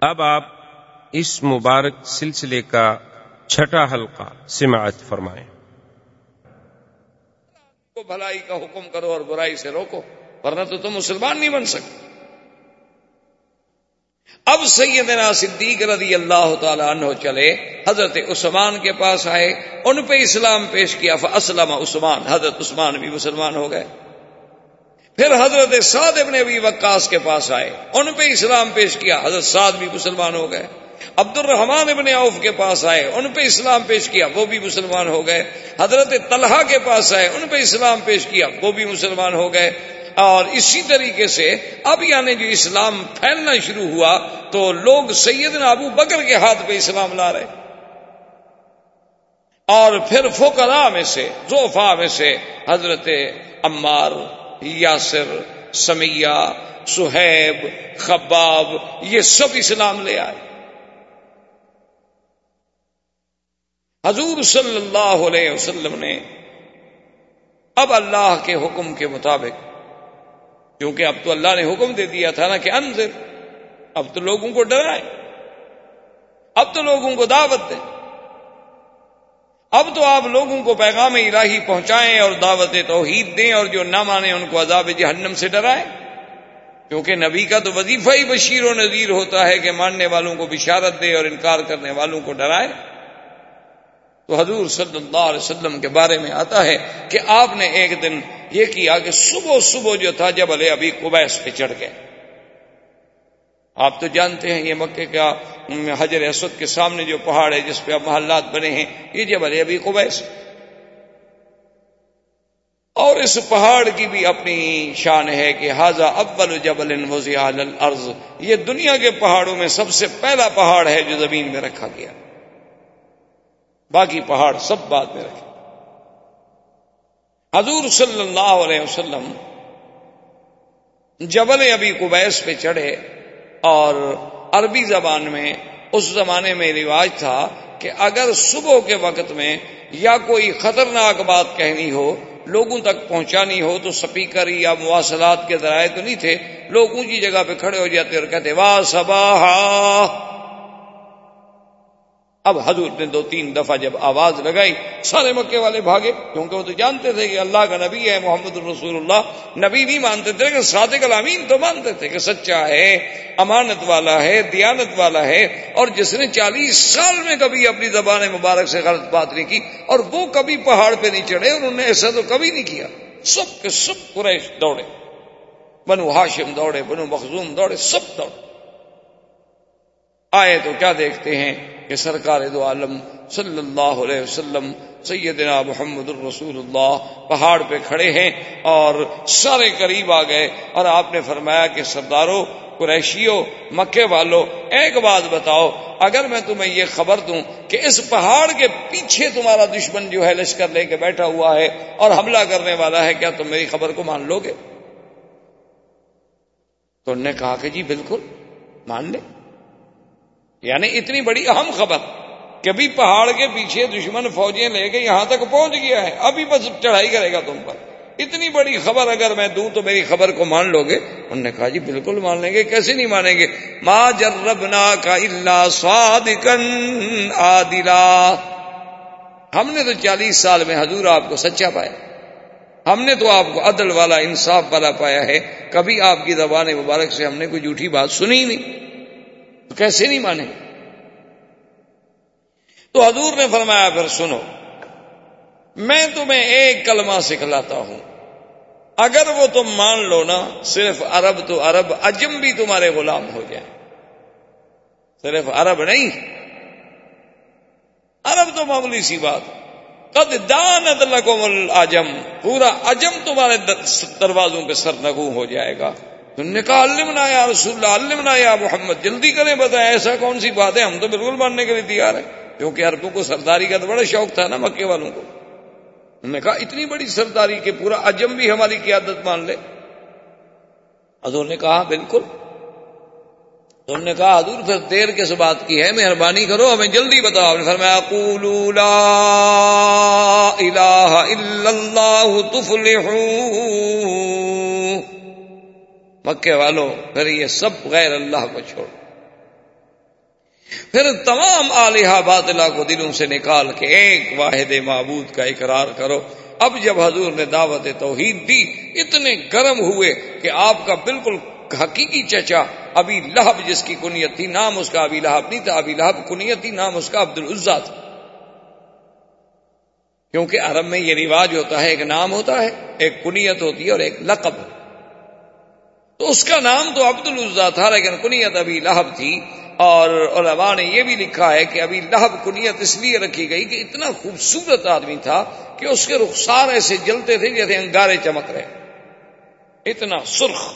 اب آپ اس مبارک سلسلے کا چھٹا حلقہ سماعت فرمائیں۔ کو بھلائی کا حکم کرو اور برائی سے روکو، ورنہ تو تم مسلمان نہیں بن سکتے۔ اب سیدنا صدیق رضی اللہ تعالی عنہ چلے، حضرت عثمان کے پاس آئے، ان پہ اسلام پیش کیا اسلم عثمان، حضرت عثمان بھی مسلمان ہو گئے۔ پھر حضرت سعد ابن ابی وقاص کے پاس آئے۔ ان پہ اسلام پیش کیا۔ حضرت سعد بھی مسلمان ہو گئے۔ عبد الرحمان ابن عوف کے پاس آئے۔ ان پہ اسلام پیش کیا۔ وہ بھی مسلمان ہو گئے۔ حضرت طلحہ کے پاس آئے۔ ان پہ اسلام پیش کیا۔ وہ بھی مسلمان ہو گئے۔ اور اسی طریقے سے اب یعنی جو اسلام پھیلنا شروع ہوا تو لوگ سیدنا ابو بکر کے ہاتھ پہ اسلام لا رہے۔ اور پھر فوکرا میں سے زوفا میں سے حضرت عمار یاسر، سمیہ، سہیب، خباب، یہ سب اسلام لے آئے۔ حضور صلی اللہ علیہ وسلم نے اب اللہ کے حکم کے مطابق، کیونکہ اب تو اللہ نے حکم دے دیا تھا نا کہ انضر اب تو لوگوں کو ڈرائیں، اب تو لوگوں کو دعوت دیں۔ اب تو آپ لوگوں کو پیغام الہی پہنچائیں اور دعوت توحید دیں اور جو نہ مانے ان کو عذاب جہنم سے ڈرائیں۔ کیونکہ نبی کا تو وظیفہ ہی بشیر و نذیر ہوتا ہے کہ ماننے والوں کو بشارت دے اور انکار کرنے والوں کو ڈرائے تو حضور صلی اللہ علیہ وسلم کے بارے میں آتا ہے کہ آپ نے ایک دن یہ کیا کہ صبح صبح جو تھا جب علیہ ابھی کبیس پہ چڑھ گئے۔ آپ تو جانتے ہیں یہ مکے کا حجر اسود کے سامنے جو پہاڑ ہے، جس پہ اب محلات بنے ہیں، یہ جبل ابھی قبیس اور اس پہاڑ کی بھی اپنی شان ہے کہ حاضہ اول جبل الارض، یہ دنیا کے پہاڑوں میں سب سے پہلا پہاڑ ہے جو زمین میں رکھا گیا۔ باقی پہاڑ سب بعد میں رکھے۔ حضور صلی اللہ علیہ وسلم جبل ابھی قبیس پہ چڑھے۔ اور عربی زبان میں اس زمانے میں رواج تھا کہ اگر صبح کے وقت میں یا کوئی خطرناک بات کہنی ہو، لوگوں تک پہنچانی ہو، تو سپیکر یا مواصلات کے ذرائع تو نہیں تھے، لوگ اونچی جگہ پہ کھڑے ہو جاتے اور کہتے واہ صباہ اب حضور نے دو تین دفعہ جب آواز لگائی، سارے مکے والے بھاگے، کیونکہ وہ تو جانتے تھے کہ اللہ کا نبی ہے، محمد الرسول اللہ۔ نبی نہیں مانتے تھے کہ صادق الامین تو مانتے تھے کہ سچا ہے، امانت والا ہے، دیانت والا ہے۔ اور جس نے چالیس سال میں کبھی اپنی زبان مبارک سے غلط بات نہیں کی، اور وہ کبھی پہاڑ پہ نہیں چڑھے، انہوں نے ایسا تو کبھی نہیں کیا۔ سب کے سب قریش دوڑے، بنو ہاشم دوڑے، بنو مخزوم دوڑے، سب دوڑے۔ آئے تو کیا دیکھتے ہیں کہ سرکار دو عالم صلی اللہ علیہ وسلم سیدنا محمد الرسول اللہ پہاڑ پہ کھڑے ہیں اور سارے قریب آ گئے اور آپ نے فرمایا کہ سرداروں قریشیوں مکے والوں ایک بات بتاؤ، اگر میں تمہیں یہ خبر دوں کہ اس پہاڑ کے پیچھے تمہارا دشمن جو ہے لشکر لے کے بیٹھا ہوا ہے اور حملہ کرنے والا ہے، کیا تم میری خبر کو مان لو گے؟ تو انہوں نے کہا کہ جی بالکل، مان لے۔ یعنی اتنی بڑی اہم خبر کبھی پہاڑ کے پیچھے دشمن فوجیں لے کے یہاں تک پہنچ گیا ہے، ابھی بس چڑھائی کرے گا تم پر۔ اتنی بڑی خبر اگر میں دوں تو میری خبر کو مان لو گے۔ انہوں نے کہا جی بالکل مان لیں گے، کیسے نہیں مانیں گے؟ ما جربنا کا اللہ صادقن عادلا۔ ہم نے تو چالیس سال میں حضور آپ کو سچا پایا۔ ہم نے تو آپ کو عدل والا، انصاف والا پایا ہے۔ کبھی آپ کی زبان مبارک سے ہم نے کوئی جھوٹھی بات سنی نہیں۔ کیسے نہیں مانے؟ تو حضور نے فرمایا، پھر سنو، میں تمہیں ایک کلمہ سکھلاتا ہوں۔ اگر وہ تم مان لو نا، صرف عرب تو عرب اجم بھی تمہارے غلام ہو جائیں۔ صرف عرب نہیں۔ عرب تو معمولی سی بات۔ قد دانت لکم العجم۔ پورا اجم تمہارے دروازوں کے سر نگو ہو جائے گا۔ تم نے کہا علمنا یا رسول اللہ علمنا یا محمد، جلدی کریں بتائیں، ایسا کون سی بات ہے ہم تو بالکل ماننے کے لیے تیار ہیں؟ کیونکہ اربوں کو سرداری کا تو بڑا شوق تھا نا، مکے والوں کو۔ انہوں نے کہا اتنی بڑی سرداری کہ پورا اجم بھی ہماری قیادت مان لے۔ حضور نے کہا، بالکل۔ تم نے کہا، حضور پھر دیر کس بات کی ہے؟ مہربانی کرو، ہمیں جلدی بتاؤ۔ نے فرمایا، قولوا لا الہ الا اللہ تفلحون مکے والوں پھر یہ سب غیر اللہ کو چھوڑ پھر تمام آلیہ باطلا کو دلوں سے نکال کے ایک واحد معبود کا اقرار کرو۔ اب جب حضور نے دعوت توحید دی، اتنے گرم ہوئے کہ آپ کا بالکل حقیقی چچا ابھی لہب جس کی کنیت تھی، نام اس کا ابھی لہب نہیں تھا ابھی لہب کنیت تھی، نام اس کا عبد العزا تھا۔ کیونکہ عرب میں یہ رواج ہوتا ہے، ایک نام ہوتا ہے، ایک کنیت ہوتی ہے اور ایک لقب۔ تو اس کا نام تو عبد العزا تھا، لیکن کنیت ابھی لہب تھی۔ اور علماء نے یہ بھی لکھا ہے کہ ابھی لہب کنیت اس لیے رکھی گئی کہ اتنا خوبصورت آدمی تھا کہ اس کے رخسار ایسے جلتے تھے جیسے انگارے چمک رہے۔ اتنا سرخ۔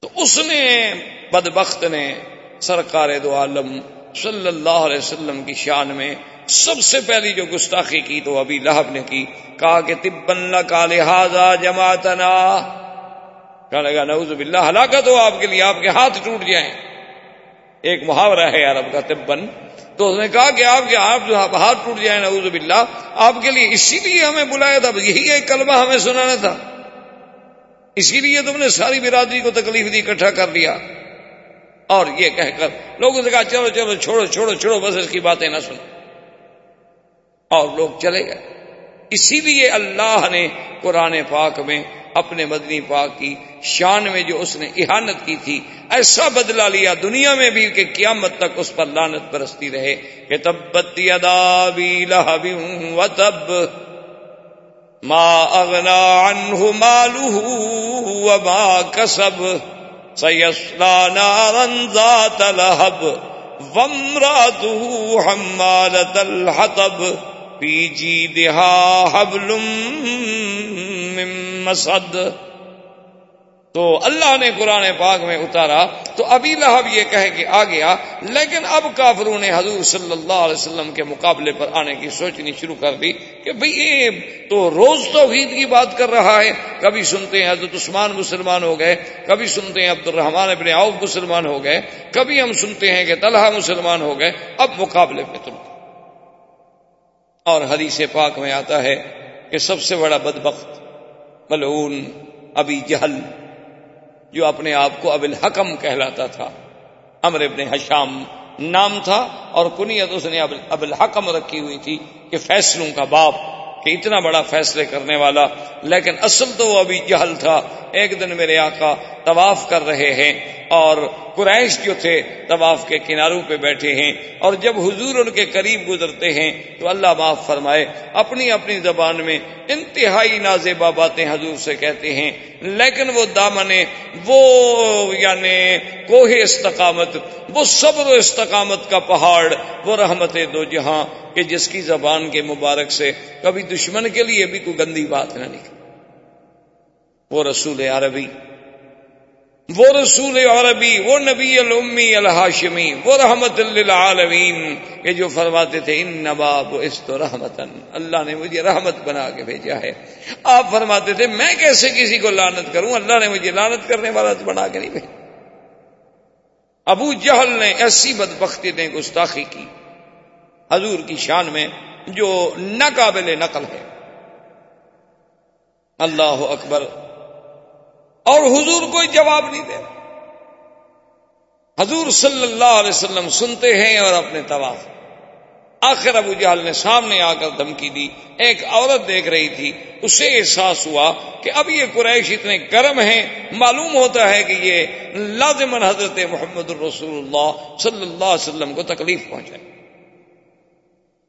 تو اس نے بدبخت نے سرکار دو عالم صلی اللہ علیہ وسلم کی شان میں سب سے پہلی جو گستاخی کی تو ابھی لہب نے کی، کہا کہ تبن کا لہذا جماعتنا۔ کہنے لگا، نعوذ باللہ، ہلاکت ہو آپ کے لیے، آپ کے ہاتھ ٹوٹ جائیں۔ ایک محاورہ ہے عرب کا تبن تو اس نے کہا کہ آپ کے آپ ہاتھ ٹوٹ جائیں، نعوذ باللہ، آپ کے لیے اسی لیے ہمیں بلایا تھا، یہی ایک کلمہ ہمیں سنانا تھا۔ اسی لیے تم نے ساری برادری کو تکلیف دی، اکٹھا کر لیا۔ اور یہ کہہ کر لوگوں سے کہا، چلو چلو، چھوڑو چھوڑو چھوڑو، بس اس کی باتیں نہ سنو۔ اور لوگ چلے گئے۔ اسی لیے اللہ نے قرآن پاک میں اپنے مدنی پاک کی شان میں جو اس نے احانت کی تھی، ایسا بدلہ لیا دنیا میں بھی کہ قیامت تک اس پر لانت برستی رہے کہ تبت و تب ما اغنا عنہ مالہ وما کسب سیسلا نارا ذات لہب وامراتہ حمالت الحطب پی جی دہا حبل من مسد۔ تو اللہ نے قرآن پاک میں اتارا، تو ابھی لہب یہ کہہ کے آ گیا، لیکن اب کافروں نے حضور صلی اللہ علیہ وسلم کے مقابلے پر آنے کی سوچنی شروع کر دی کہ بھئی یہ تو روز توحید کی بات کر رہا ہے۔ کبھی سنتے ہیں حضرت عثمان مسلمان ہو گئے، کبھی سنتے ہیں عبد الرحمان ابن عوف مسلمان ہو گئے، کبھی ہم سنتے ہیں کہ طلحہ مسلمان ہو گئے۔ اب مقابلے پہ تم اور حدیث پاک میں آتا ہے کہ سب سے بڑا بدبخت ملعون ابھی جہل جو اپنے آپ کو اب الحکم کہلاتا تھا امر ابن حشام نام تھا اور کنیت اس نے اب الحکم رکھی ہوئی تھی کہ فیصلوں کا باپ، کہ اتنا بڑا فیصلے کرنے والا۔ لیکن اصل تو وہ ابھی جہل تھا، ایک دن میرے آقا طواف کر رہے ہیں اور قریش جو تھے طواف کے کناروں پہ بیٹھے ہیں اور جب حضور ان کے قریب گزرتے ہیں تو اللہ معاف فرمائے، اپنی اپنی زبان میں انتہائی نازیبا باتیں حضور سے کہتے ہیں، لیکن وہ دامن، وہ یعنی کوہ استقامت، وہ صبر و استقامت کا پہاڑ، وہ رحمت دو جہاں کہ جس کی زبان کے مبارک سے کبھی دشمن کے لیے بھی کوئی گندی بات نہ نکلی وہ رسول عربی وہ رسول عربی، وہ نبی المی الحاشمی، وہ رحمت للعالمین کہ جو فرماتے تھے، ان نباب اس تو رحمتن اللہ نے مجھے رحمت بنا کے بھیجا ہے۔ آپ فرماتے تھے، میں کیسے کسی کو لانت کروں؟ اللہ نے مجھے لانت کرنے والا تو بنا کے نہیں بھیجا۔ ابو جہل نے ایسی بدبختی نے گستاخی کی، حضور کی شان میں، جو ناقابل نقل ہے۔ اللہ اکبر اور حضور کوئی جواب نہیں دے حضور صلی اللہ علیہ وسلم سنتے ہیں اور اپنے طواف آخر ابو جہل نے سامنے آ کر دھمکی دی۔ ایک عورت دیکھ رہی تھی۔ اسے احساس ہوا کہ اب یہ قریش اتنے گرم ہیں۔ معلوم ہوتا ہے کہ یہ لازمن حضرت محمد الرسول اللہ صلی اللہ علیہ وسلم کو تکلیف پہنچائے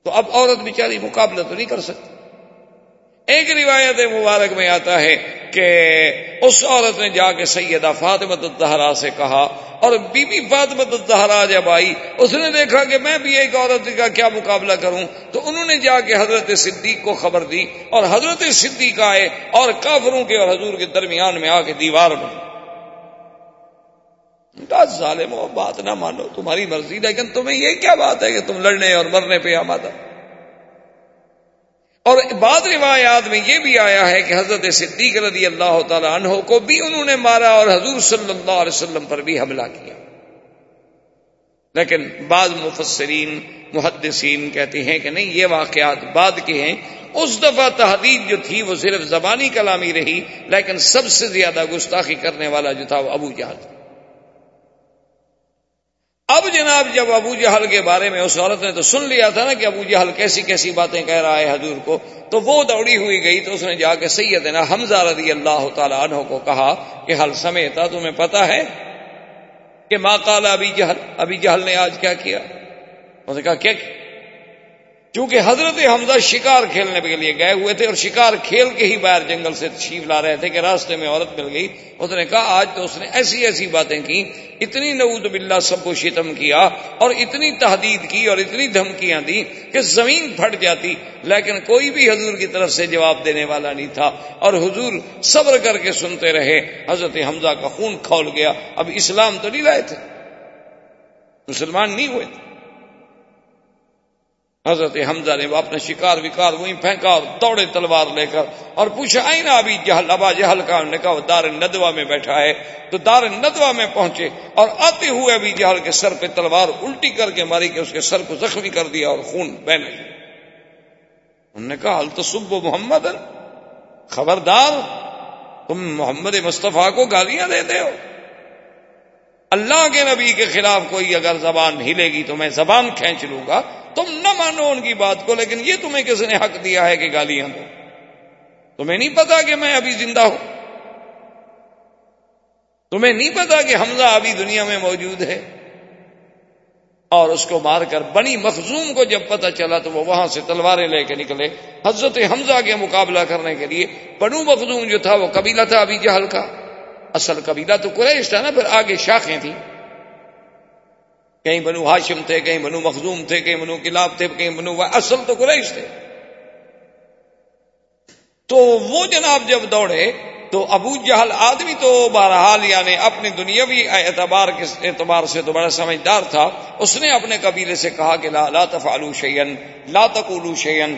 تو اب عورت بیچاری مقابلہ تو نہیں کر سکتی۔ ایک روایت مبارک میں آتا ہے کہ اس عورت نے جا کے سیدہ فاطمت الدہرا سے کہا اور بی بی فاطمت الدہرا جب آئی، اس نے دیکھا کہ میں بھی ایک عورت کا کیا مقابلہ کروں۔ تو انہوں نے جا کے حضرت صدیق کو خبر دی اور حضرت صدیق آئے اور کافروں کے اور حضور کے درمیان میں آ کے دیوار میں ظالم بات نہ مانو، تمہاری مرضی، لیکن تمہیں یہ کیا بات ہے کہ تم لڑنے اور مرنے پہ آمادہ۔ اور بعد روایات میں یہ بھی آیا ہے کہ حضرت صدیق رضی اللہ تعالی عنہ کو بھی انہوں نے مارا اور حضور صلی اللہ علیہ وسلم پر بھی حملہ کیا۔ لیکن بعض مفسرین، محدثین کہتے ہیں کہ نہیں، یہ واقعات بعد کے ہیں۔ اس دفعہ تحدید جو تھی وہ صرف زبانی کلامی رہی، لیکن سب سے زیادہ گستاخی کرنے والا جو تھا وہ ابو جہل اب جناب جب ابو جہل کے بارے میں اس عورت نے تو سن لیا تھا نا کہ ابو جہل کیسی کیسی باتیں کہہ رہا ہے حضور کو، تو وہ دوڑی ہوئی گئی تو اس نے جا کے سیدنا حمزہ رضی اللہ تعالیٰ عنہ کو کہا کہ حل سمیتا، تمہیں پتا ہے کہ ماں کالا ابھی جہل ابھی جہل نے آج کیا کیا؟ اس نے کہا کیا کیونکہ حضرت حمزہ شکار کھیلنے کے لیے گئے ہوئے تھے اور شکار کھیل کے ہی باہر جنگل سے تشریف لا رہے تھے کہ راستے میں عورت مل گئی۔ اس نے کہا، آج تو اس نے ایسی ایسی باتیں کی اتنی نعود باللہ سب کو شتم کیا اور اتنی تحدید کی اور اتنی دھمکیاں دی کہ زمین پھٹ جاتی۔ لیکن کوئی بھی حضور کی طرف سے جواب دینے والا نہیں تھا۔ اور حضور صبر کر کے سنتے رہے۔ حضرت حمزہ کا خون کھول گیا۔ اب اسلام تو نہیں لائے تھے۔ مسلمان نہیں ہوئے۔ تھے حضرت حمزہ نے اپنا شکار وکار وہیں پھینکا اور دوڑے تلوار لے کر اور پوچھا آئی نا ابھی جہل، ابا جہل کا نے کہا، وہ دار ندوا میں بیٹھا ہے. تو دار ندوا میں پہنچے اور آتے ہوئے ابھی جہل کے سر پہ تلوار الٹی کر کے ماری کہ اس کے سر کو زخمی کر دیا اور خون بہنے انہوں نے کہا حل تو محمد خبردار، تم محمد مصطفیٰ کو گالیاں دیتے ہو۔ اللہ کے نبی کے خلاف کوئی اگر زبان ہلے گی تو میں زبان کھینچ لوں گا تم نہ مانو ان کی بات کو، لیکن یہ تمہیں کس نے حق دیا ہے کہ گالیاں دو۔ تمہیں نہیں پتا کہ میں ابھی زندہ ہوں۔ تمہیں نہیں پتا کہ حمزہ ابھی دنیا میں موجود ہے۔ اور اس کو مار کر بنی مخزوم کو جب پتا چلا تو وہ وہاں سے تلواریں لے کے نکلے۔ حضرت حمزہ کے مقابلہ کرنے کے لیے بنو مخزوم جو تھا وہ قبیلہ تھا ابھی جہل کا۔ اصل قبیلہ تو قریش تھا نا، پھر آگے شاخیں تھیں۔ کہیں بنو ہاشم تھے، کہیں بنو مخزوم تھے، کہیں بنو کلاب تھے، کہیں بنو اصل تو قریش تھے۔ تو وہ جناب جب دوڑے تو ابو جہل آدمی تو بہرحال یعنی اپنی دنیاوی اعتبار کے اعتبار سے تو بڑا سمجھدار تھا۔ اس نے اپنے قبیلے سے کہا کہ لا لا تفعلوا شیئن لا تقولوا شیئن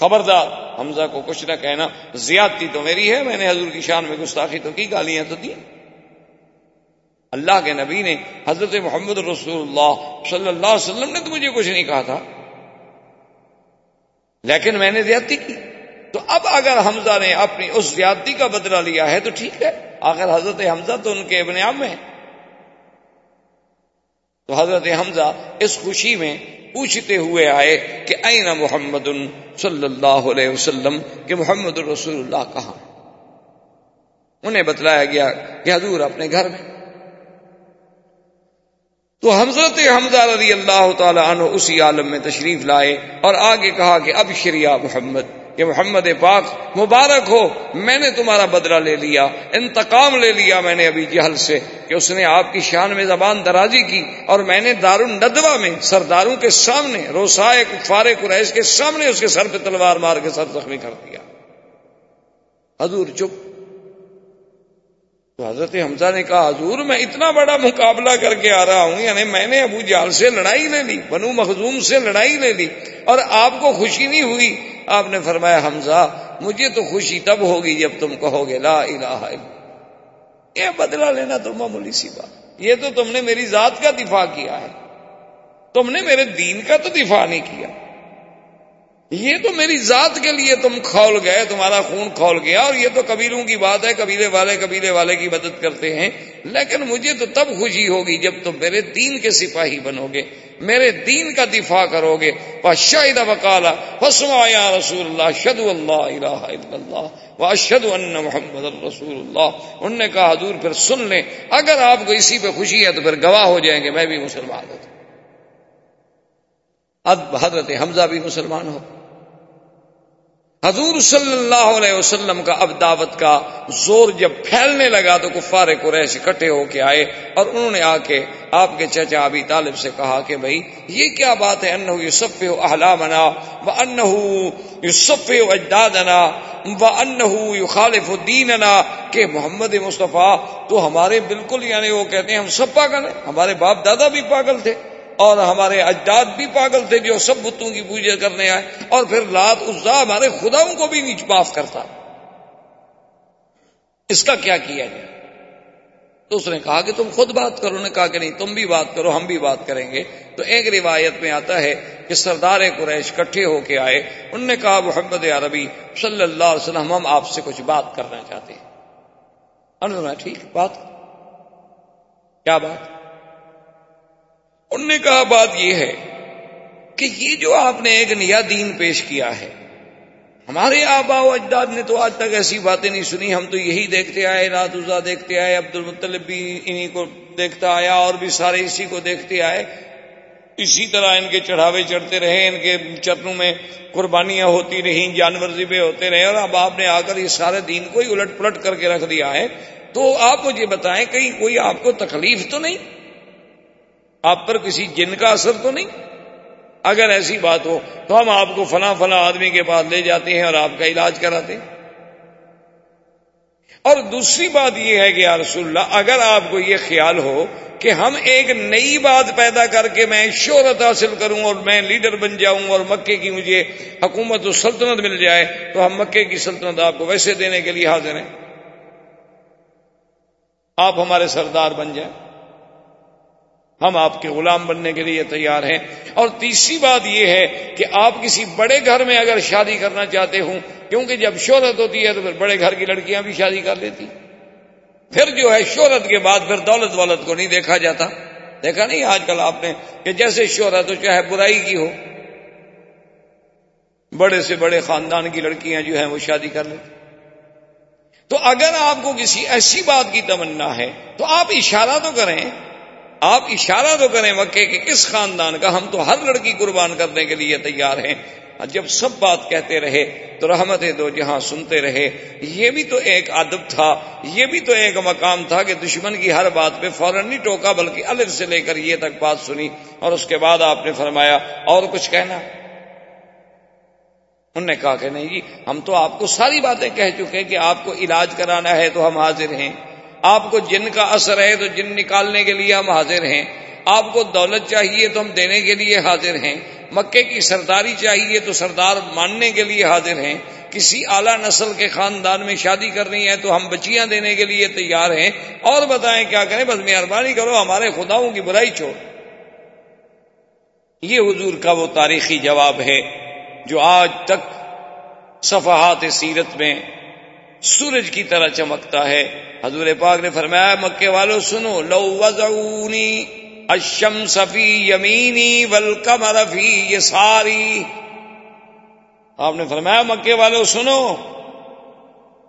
خبردار، حمزہ کو کچھ نہ کہنا، زیادتی تو میری ہے، میں نے حضور کی شان میں گستاخی تو کی، گالیاں تو دی اللہ کے نبی نے حضرت محمد رسول اللہ صلی اللہ علیہ وسلم نے تو مجھے کچھ نہیں کہا تھا۔ لیکن میں نے زیادتی کی۔ تو اب اگر حمزہ نے اپنی اس زیادتی کا بدلہ لیا ہے تو ٹھیک ہے۔ اگر حضرت حمزہ تو ان کے ابن عام میں تو حضرت حمزہ اس خوشی میں پوچھتے ہوئے آئے کہ این محمد صلی اللہ علیہ وسلم کہ محمد رسول اللہ کہاں انہیں بتلایا گیا کہ حضور اپنے گھر میں تو حضرت حمزہ رضی اللہ تعالی عنہ اسی عالم میں تشریف لائے اور آگے کہا کہ اب شریعہ محمد، کہ محمد پاک مبارک ہو، میں نے تمہارا بدلہ لے لیا، انتقام لے لیا میں نے ابھی جہل سے، کہ اس نے آپ کی شان میں زبان درازی کی اور میں نے دار الندوا میں سرداروں کے سامنے، روسائے کفار قریش کے سامنے اس کے سر پہ تلوار مار کے سر زخمی کر دیا۔ حضور چپ۔ تو حضرت حمزہ نے کہا، حضور میں اتنا بڑا مقابلہ کر کے آ رہا ہوں یعنی میں نے ابو جال سے لڑائی لے لی، بنو مخزوم سے لڑائی لے لی، اور آپ کو خوشی نہیں ہوئی؟ آپ نے فرمایا، حمزہ، مجھے تو خوشی تب ہوگی جب تم کہو گے، لا الہ الا یہ بدلہ لینا تو معمولی سی بات۔ یہ تو تم نے میری ذات کا دفاع کیا ہے۔ تم نے میرے دین کا تو دفاع نہیں کیا۔ یہ تو میری ذات کے لیے تم کھول گئے، تمہارا خون کھول گیا، اور یہ تو قبیلوں کی بات ہے، قبیلے والے قبیلے والے کی مدد کرتے ہیں۔ لیکن مجھے تو تب خوشی ہوگی جب تم میرے دین کے سپاہی بنو گے میرے دین کا دفاع کرو گے شاہدہ وکالا فسما یا رسول اللہ شد اللہ الہ الا اللہ اشد ان محمد الرسول اللہ انہوں نے کہا، حضور پھر سن لیں، اگر آپ کو اسی پہ خوشی ہے تو پھر گواہ ہو جائیں گے، میں بھی مسلمان ہوں۔ اب حضرت حمزہ بھی مسلمان ہو۔ حضور صلی اللہ علیہ وسلم کا اب دعوت کا زور جب پھیلنے لگا تو کفار قریش اکٹھے ہو کے آئے اور انہوں نے آ کے آپ کے چچا ابھی طالب سے کہا کہ بھائی، یہ کیا بات ہے؟ انہ یوسف احلامنا و انہ یوسف اجدادنا و انہ یخالف دیننا۔ کہ محمد مصطفیٰ، تو ہمارے بالکل یعنی وہ کہتے ہیں ہم سب پاگل ہیں، ہمارے باپ دادا بھی پاگل تھے۔ اور ہمارے اجداد بھی پاگل تھے جو سب بتوں کی پوجا کرنے آئے اور پھر لات عزا ہمارے خداؤں کو بھی نیچ معاف کرتا۔ اس کا کیا کیا جائے؟ تو اس نے کہا کہ تم خود بات کرو۔ نے کہا کہ نہیں، تم بھی بات کرو، ہم بھی بات کریں گے۔ تو ایک روایت میں آتا ہے کہ سردار قریش کٹھے ہو کے آئے۔ ان نے کہا، محمد عربی صلی اللہ علیہ وسلم، ہم آپ سے کچھ بات کرنا چاہتے ہیں۔ انہوں نے ٹھیک، بات۔ کیا بات؟ انہوں نے کہا، بات یہ ہے کہ یہ جو آپ نے ایک نیا دین پیش کیا ہے، ہمارے آبا و اجداد نے تو آج تک ایسی باتیں نہیں سنی، ہم تو یہی دیکھتے آئے رات ازا دیکھتے آئے عبد المطلب بھی انہی کو دیکھتا آیا، اور بھی سارے اسی کو دیکھتے آئے۔ اسی طرح ان کے چڑھاوے چڑھتے رہے، ان کے چرنوں میں قربانیاں ہوتی رہیں، جانور ذبے ہوتے رہے، اور اب آپ نے آ کر یہ سارے دین کو ہی الٹ پلٹ کر کے رکھ دیا ہے۔ تو آپ مجھے بتائیں، کہیں کوئی آپ کو تکلیف تو نہیں؟ آپ پر کسی جن کا اثر تو نہیں؟ اگر ایسی بات ہو تو ہم آپ کو فلاں فلاں آدمی کے پاس لے جاتے ہیں اور آپ کا علاج کراتے ہیں۔ اور دوسری بات یہ ہے کہ یا رسول اللہ، اگر آپ کو یہ خیال ہو کہ ہم ایک نئی بات پیدا کر کے میں شہرت حاصل کروں اور میں لیڈر بن جاؤں اور مکے کی مجھے حکومت و سلطنت مل جائے، تو ہم مکے کی سلطنت آپ کو ویسے دینے کے لیے حاضر ہیں۔ آپ ہمارے سردار بن جائیں۔ ہم آپ کے غلام بننے کے لیے تیار ہیں۔ اور تیسری بات یہ ہے کہ آپ کسی بڑے گھر میں اگر شادی کرنا چاہتے ہوں، کیونکہ جب شہرت ہوتی ہے تو پھر بڑے گھر کی لڑکیاں بھی شادی کر لیتی۔ پھر جو ہے شہرت کے بعد پھر دولت والت کو نہیں دیکھا جاتا۔ دیکھا نہیں آج کل آپ نے کہ جیسے شہرت ہو، چاہے برائی کی ہو، بڑے سے بڑے خاندان کی لڑکیاں جو ہیں وہ شادی کر لیتی۔ تو اگر آپ کو کسی ایسی بات کی تمنا ہے، تو آپ اشارہ تو کریں۔ آپ اشارہ تو کریں مکے کہ کس خاندان کا ہم تو ہر لڑکی قربان کرنے کے لیے تیار ہیں۔ جب سب بات کہتے رہے تو رحمت دو جہاں سنتے رہے۔ یہ بھی تو ایک ادب تھا، یہ بھی تو ایک مقام تھا کہ دشمن کی ہر بات پہ فوراً نہیں ٹوکا، بلکہ الف سے لے کر یہ تک بات سنی۔ اور اس کے بعد آپ نے فرمایا، اور کچھ کہنا؟ انہوں نے کہا کہ نہیں جی ہم تو آپ کو ساری باتیں کہہ چکے کہ آپ کو علاج کرانا ہے تو ہم حاضر ہیں۔ آپ کو جن کا اثر ہے تو جن نکالنے کے لیے ہم حاضر ہیں۔ آپ کو دولت چاہیے تو ہم دینے کے لیے حاضر ہیں۔ مکے کی سرداری چاہیے تو سردار ماننے کے لیے حاضر ہیں۔ کسی اعلی نسل کے خاندان میں شادی کرنی ہے تو ہم بچیاں دینے کے لیے تیار ہیں۔ اور بتائیں کیا کریں؟ بس مہربانی کرو، ہمارے خداؤں کی برائی چھوڑ۔ یہ حضور کا وہ تاریخی جواب ہے جو آج تک صفحات سیرت میں سورج کی طرح چمکتا ہے۔ حضور پاک نے فرمایا، مکے والو سنو، لو وزعونی اشم سفی یمینی ولکم رفی یہ ساری آپ نے فرمایا، مکے والو سنو۔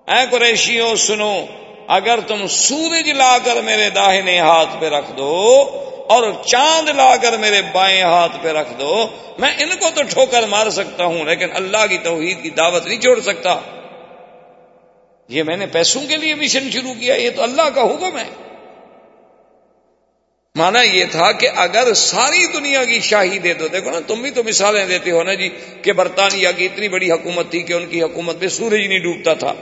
اے قریشیوں، سنو، اگر تم سورج لا کر میرے داہنے ہاتھ پہ رکھ دو اور چاند لا کر میرے بائیں ہاتھ پہ رکھ دو، میں ان کو تو ٹھوکر مار سکتا ہوں، لیکن اللہ کی توحید کی دعوت نہیں چھوڑ سکتا۔ یہ میں نے پیسوں کے لیے مشن شروع کیا، یہ تو اللہ کا حکم ہے۔ مانا یہ تھا کہ اگر ساری دنیا کی شاہی دے دو، دیکھو نا، تم بھی تو مثالیں دیتے ہو نا جی کہ برطانیہ کی اتنی بڑی حکومت تھی کہ ان کی حکومت میں سورج نہیں ڈوبتا تھا۔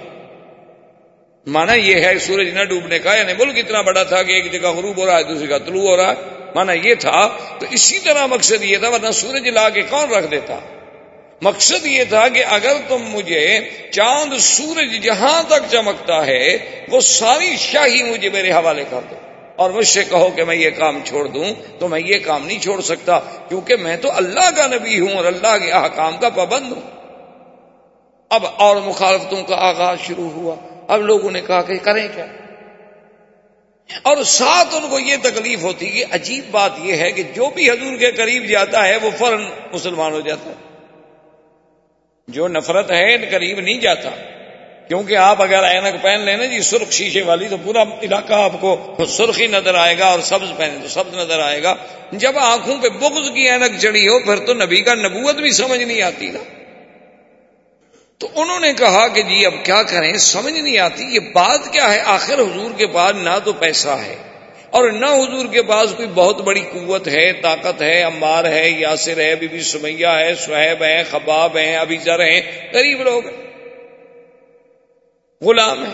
مانا یہ ہے سورج نہ ڈوبنے کا یعنی ملک اتنا بڑا تھا کہ ایک جگہ غروب ہو رہا ہے، دوسری کا طلوع ہو رہا ہے۔ مانا یہ تھا، تو اسی طرح مقصد یہ تھا، ورنہ سورج لا کے کون رکھ دیتا؟ مقصد یہ تھا کہ اگر تم مجھے چاند سورج جہاں تک چمکتا ہے، وہ ساری شاہی مجھے میرے حوالے کر دو۔ اور مجھ سے کہو کہ میں یہ کام چھوڑ دوں، تو میں یہ کام نہیں چھوڑ سکتا، کیونکہ میں تو اللہ کا نبی ہوں اور اللہ کے احکام کا پابند ہوں۔ اب اور مخالفتوں کا آغاز شروع ہوا۔ اب لوگوں نے کہا کہ کریں کیا؟ اور ساتھ ان کو یہ تکلیف ہوتی کہ عجیب بات یہ ہے کہ جو بھی حضور کے قریب جاتا ہے، وہ فوراً مسلمان ہو جاتا ہے۔ جو نفرت ہے قریب نہیں جاتا۔ کیونکہ آپ اگر اینک پہن لیں نا جی سرخ شیشے والی، تو پورا علاقہ آپ کو سرخی نظر آئے گا اور سبز پہنے تو سبز نظر آئے گا۔ جب آنکھوں پہ بغض کی اینک چڑی ہو، پھر تو نبی کا نبوت بھی سمجھ نہیں آتی نا۔ تو انہوں نے کہا کہ جی اب کیا کریں؟ سمجھ نہیں آتی، یہ بات کیا ہے؟ آخر حضور کے پاس نہ تو پیسہ ہے۔ اور نہ حضور کے پاس کوئی بہت بڑی قوت ہے، طاقت ہے امبار ہے، یاسر ہے، بی بی سمیہ ہے، سہیب ہے خباب ہیں ابھی ذر ہیں، غریب لوگ ہیں، غلام ہے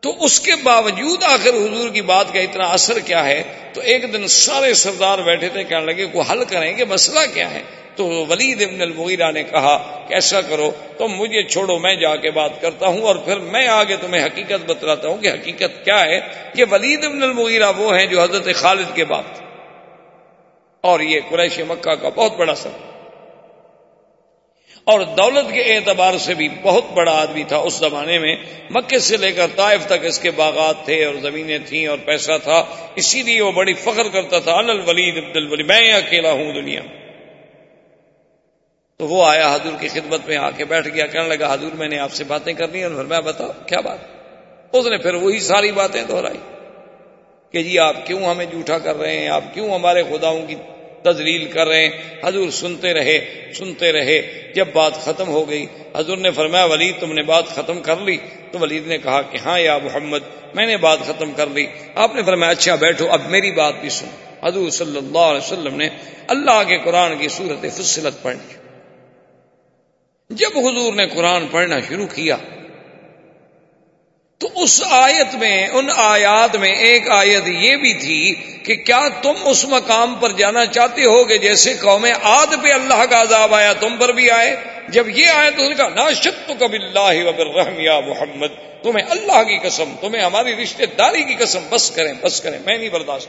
تو اس کے باوجود آخر حضور کی بات کا اتنا اثر کیا ہے؟ تو ایک دن سارے سردار بیٹھے تھے، کہنے لگے کو حل کریں گے؟ مسئلہ کیا ہے؟ تو ولید ابن المغیرہ نے کہا کہ ایسا کرو، تم مجھے چھوڑو، میں جا کے بات کرتا ہوں اور پھر میں آگے تمہیں حقیقت بتلاتا ہوں کہ حقیقت کیا ہے کہ ولید ابن المغیرہ وہ ہیں جو حضرت خالد کے بعد اور یہ قریش مکہ کا بہت بڑا سب اور دولت کے اعتبار سے بھی بہت بڑا آدمی تھا اس زمانے میں۔ مکے سے لے کر طائف تک اس کے باغات تھے اور زمینیں تھیں اور پیسہ تھا۔ اسی لیے وہ بڑی فخر کرتا تھا ان الولید عبد الولید میں اکیلا ہوں دنیا میں۔ تو وہ آیا حضور کی خدمت میں آ کے بیٹھ گیا، کہنے لگا، حضور میں نے آپ سے باتیں کرنی اور میں بتاؤ، کیا بات؟ اس نے پھر وہی ساری باتیں دہرائی کہ جی آپ کیوں ہمیں جھوٹا کر رہے ہیں؟ آپ کیوں ہمارے خداؤں کی تزلیل کر رہے ہیں؟ حضور سنتے رہے سنتے رہے، جب بات ختم ہو گئی، حضور نے فرمایا، ولید، تم نے بات ختم کر لی؟ تو ولید نے کہا کہ ہاں یا محمد، میں نے بات ختم کر لی۔ آپ نے فرمایا اچھا بیٹھو، اب میری بات بھی سن حضور صلی اللہ علیہ وسلم نے اللہ کے قرآن کی صورت فصلت پڑھ لی۔ جب حضور نے قرآن پڑھنا شروع کیا، تو اس آیت میں، ان آیات میں ایک آیت یہ بھی تھی کہ کیا تم اس مقام پر جانا چاہتے ہو کہ جیسے قوم آد پہ اللہ کا عذاب آیا، تم پر بھی آئے؟ جب یہ آئے تو کہا نا شت کب اللہ وبرحم یا محمد، تمہیں اللہ کی قسم، تمہیں ہماری رشتے داری کی قسم، بس کریں بس کریں، میں نہیں برداشت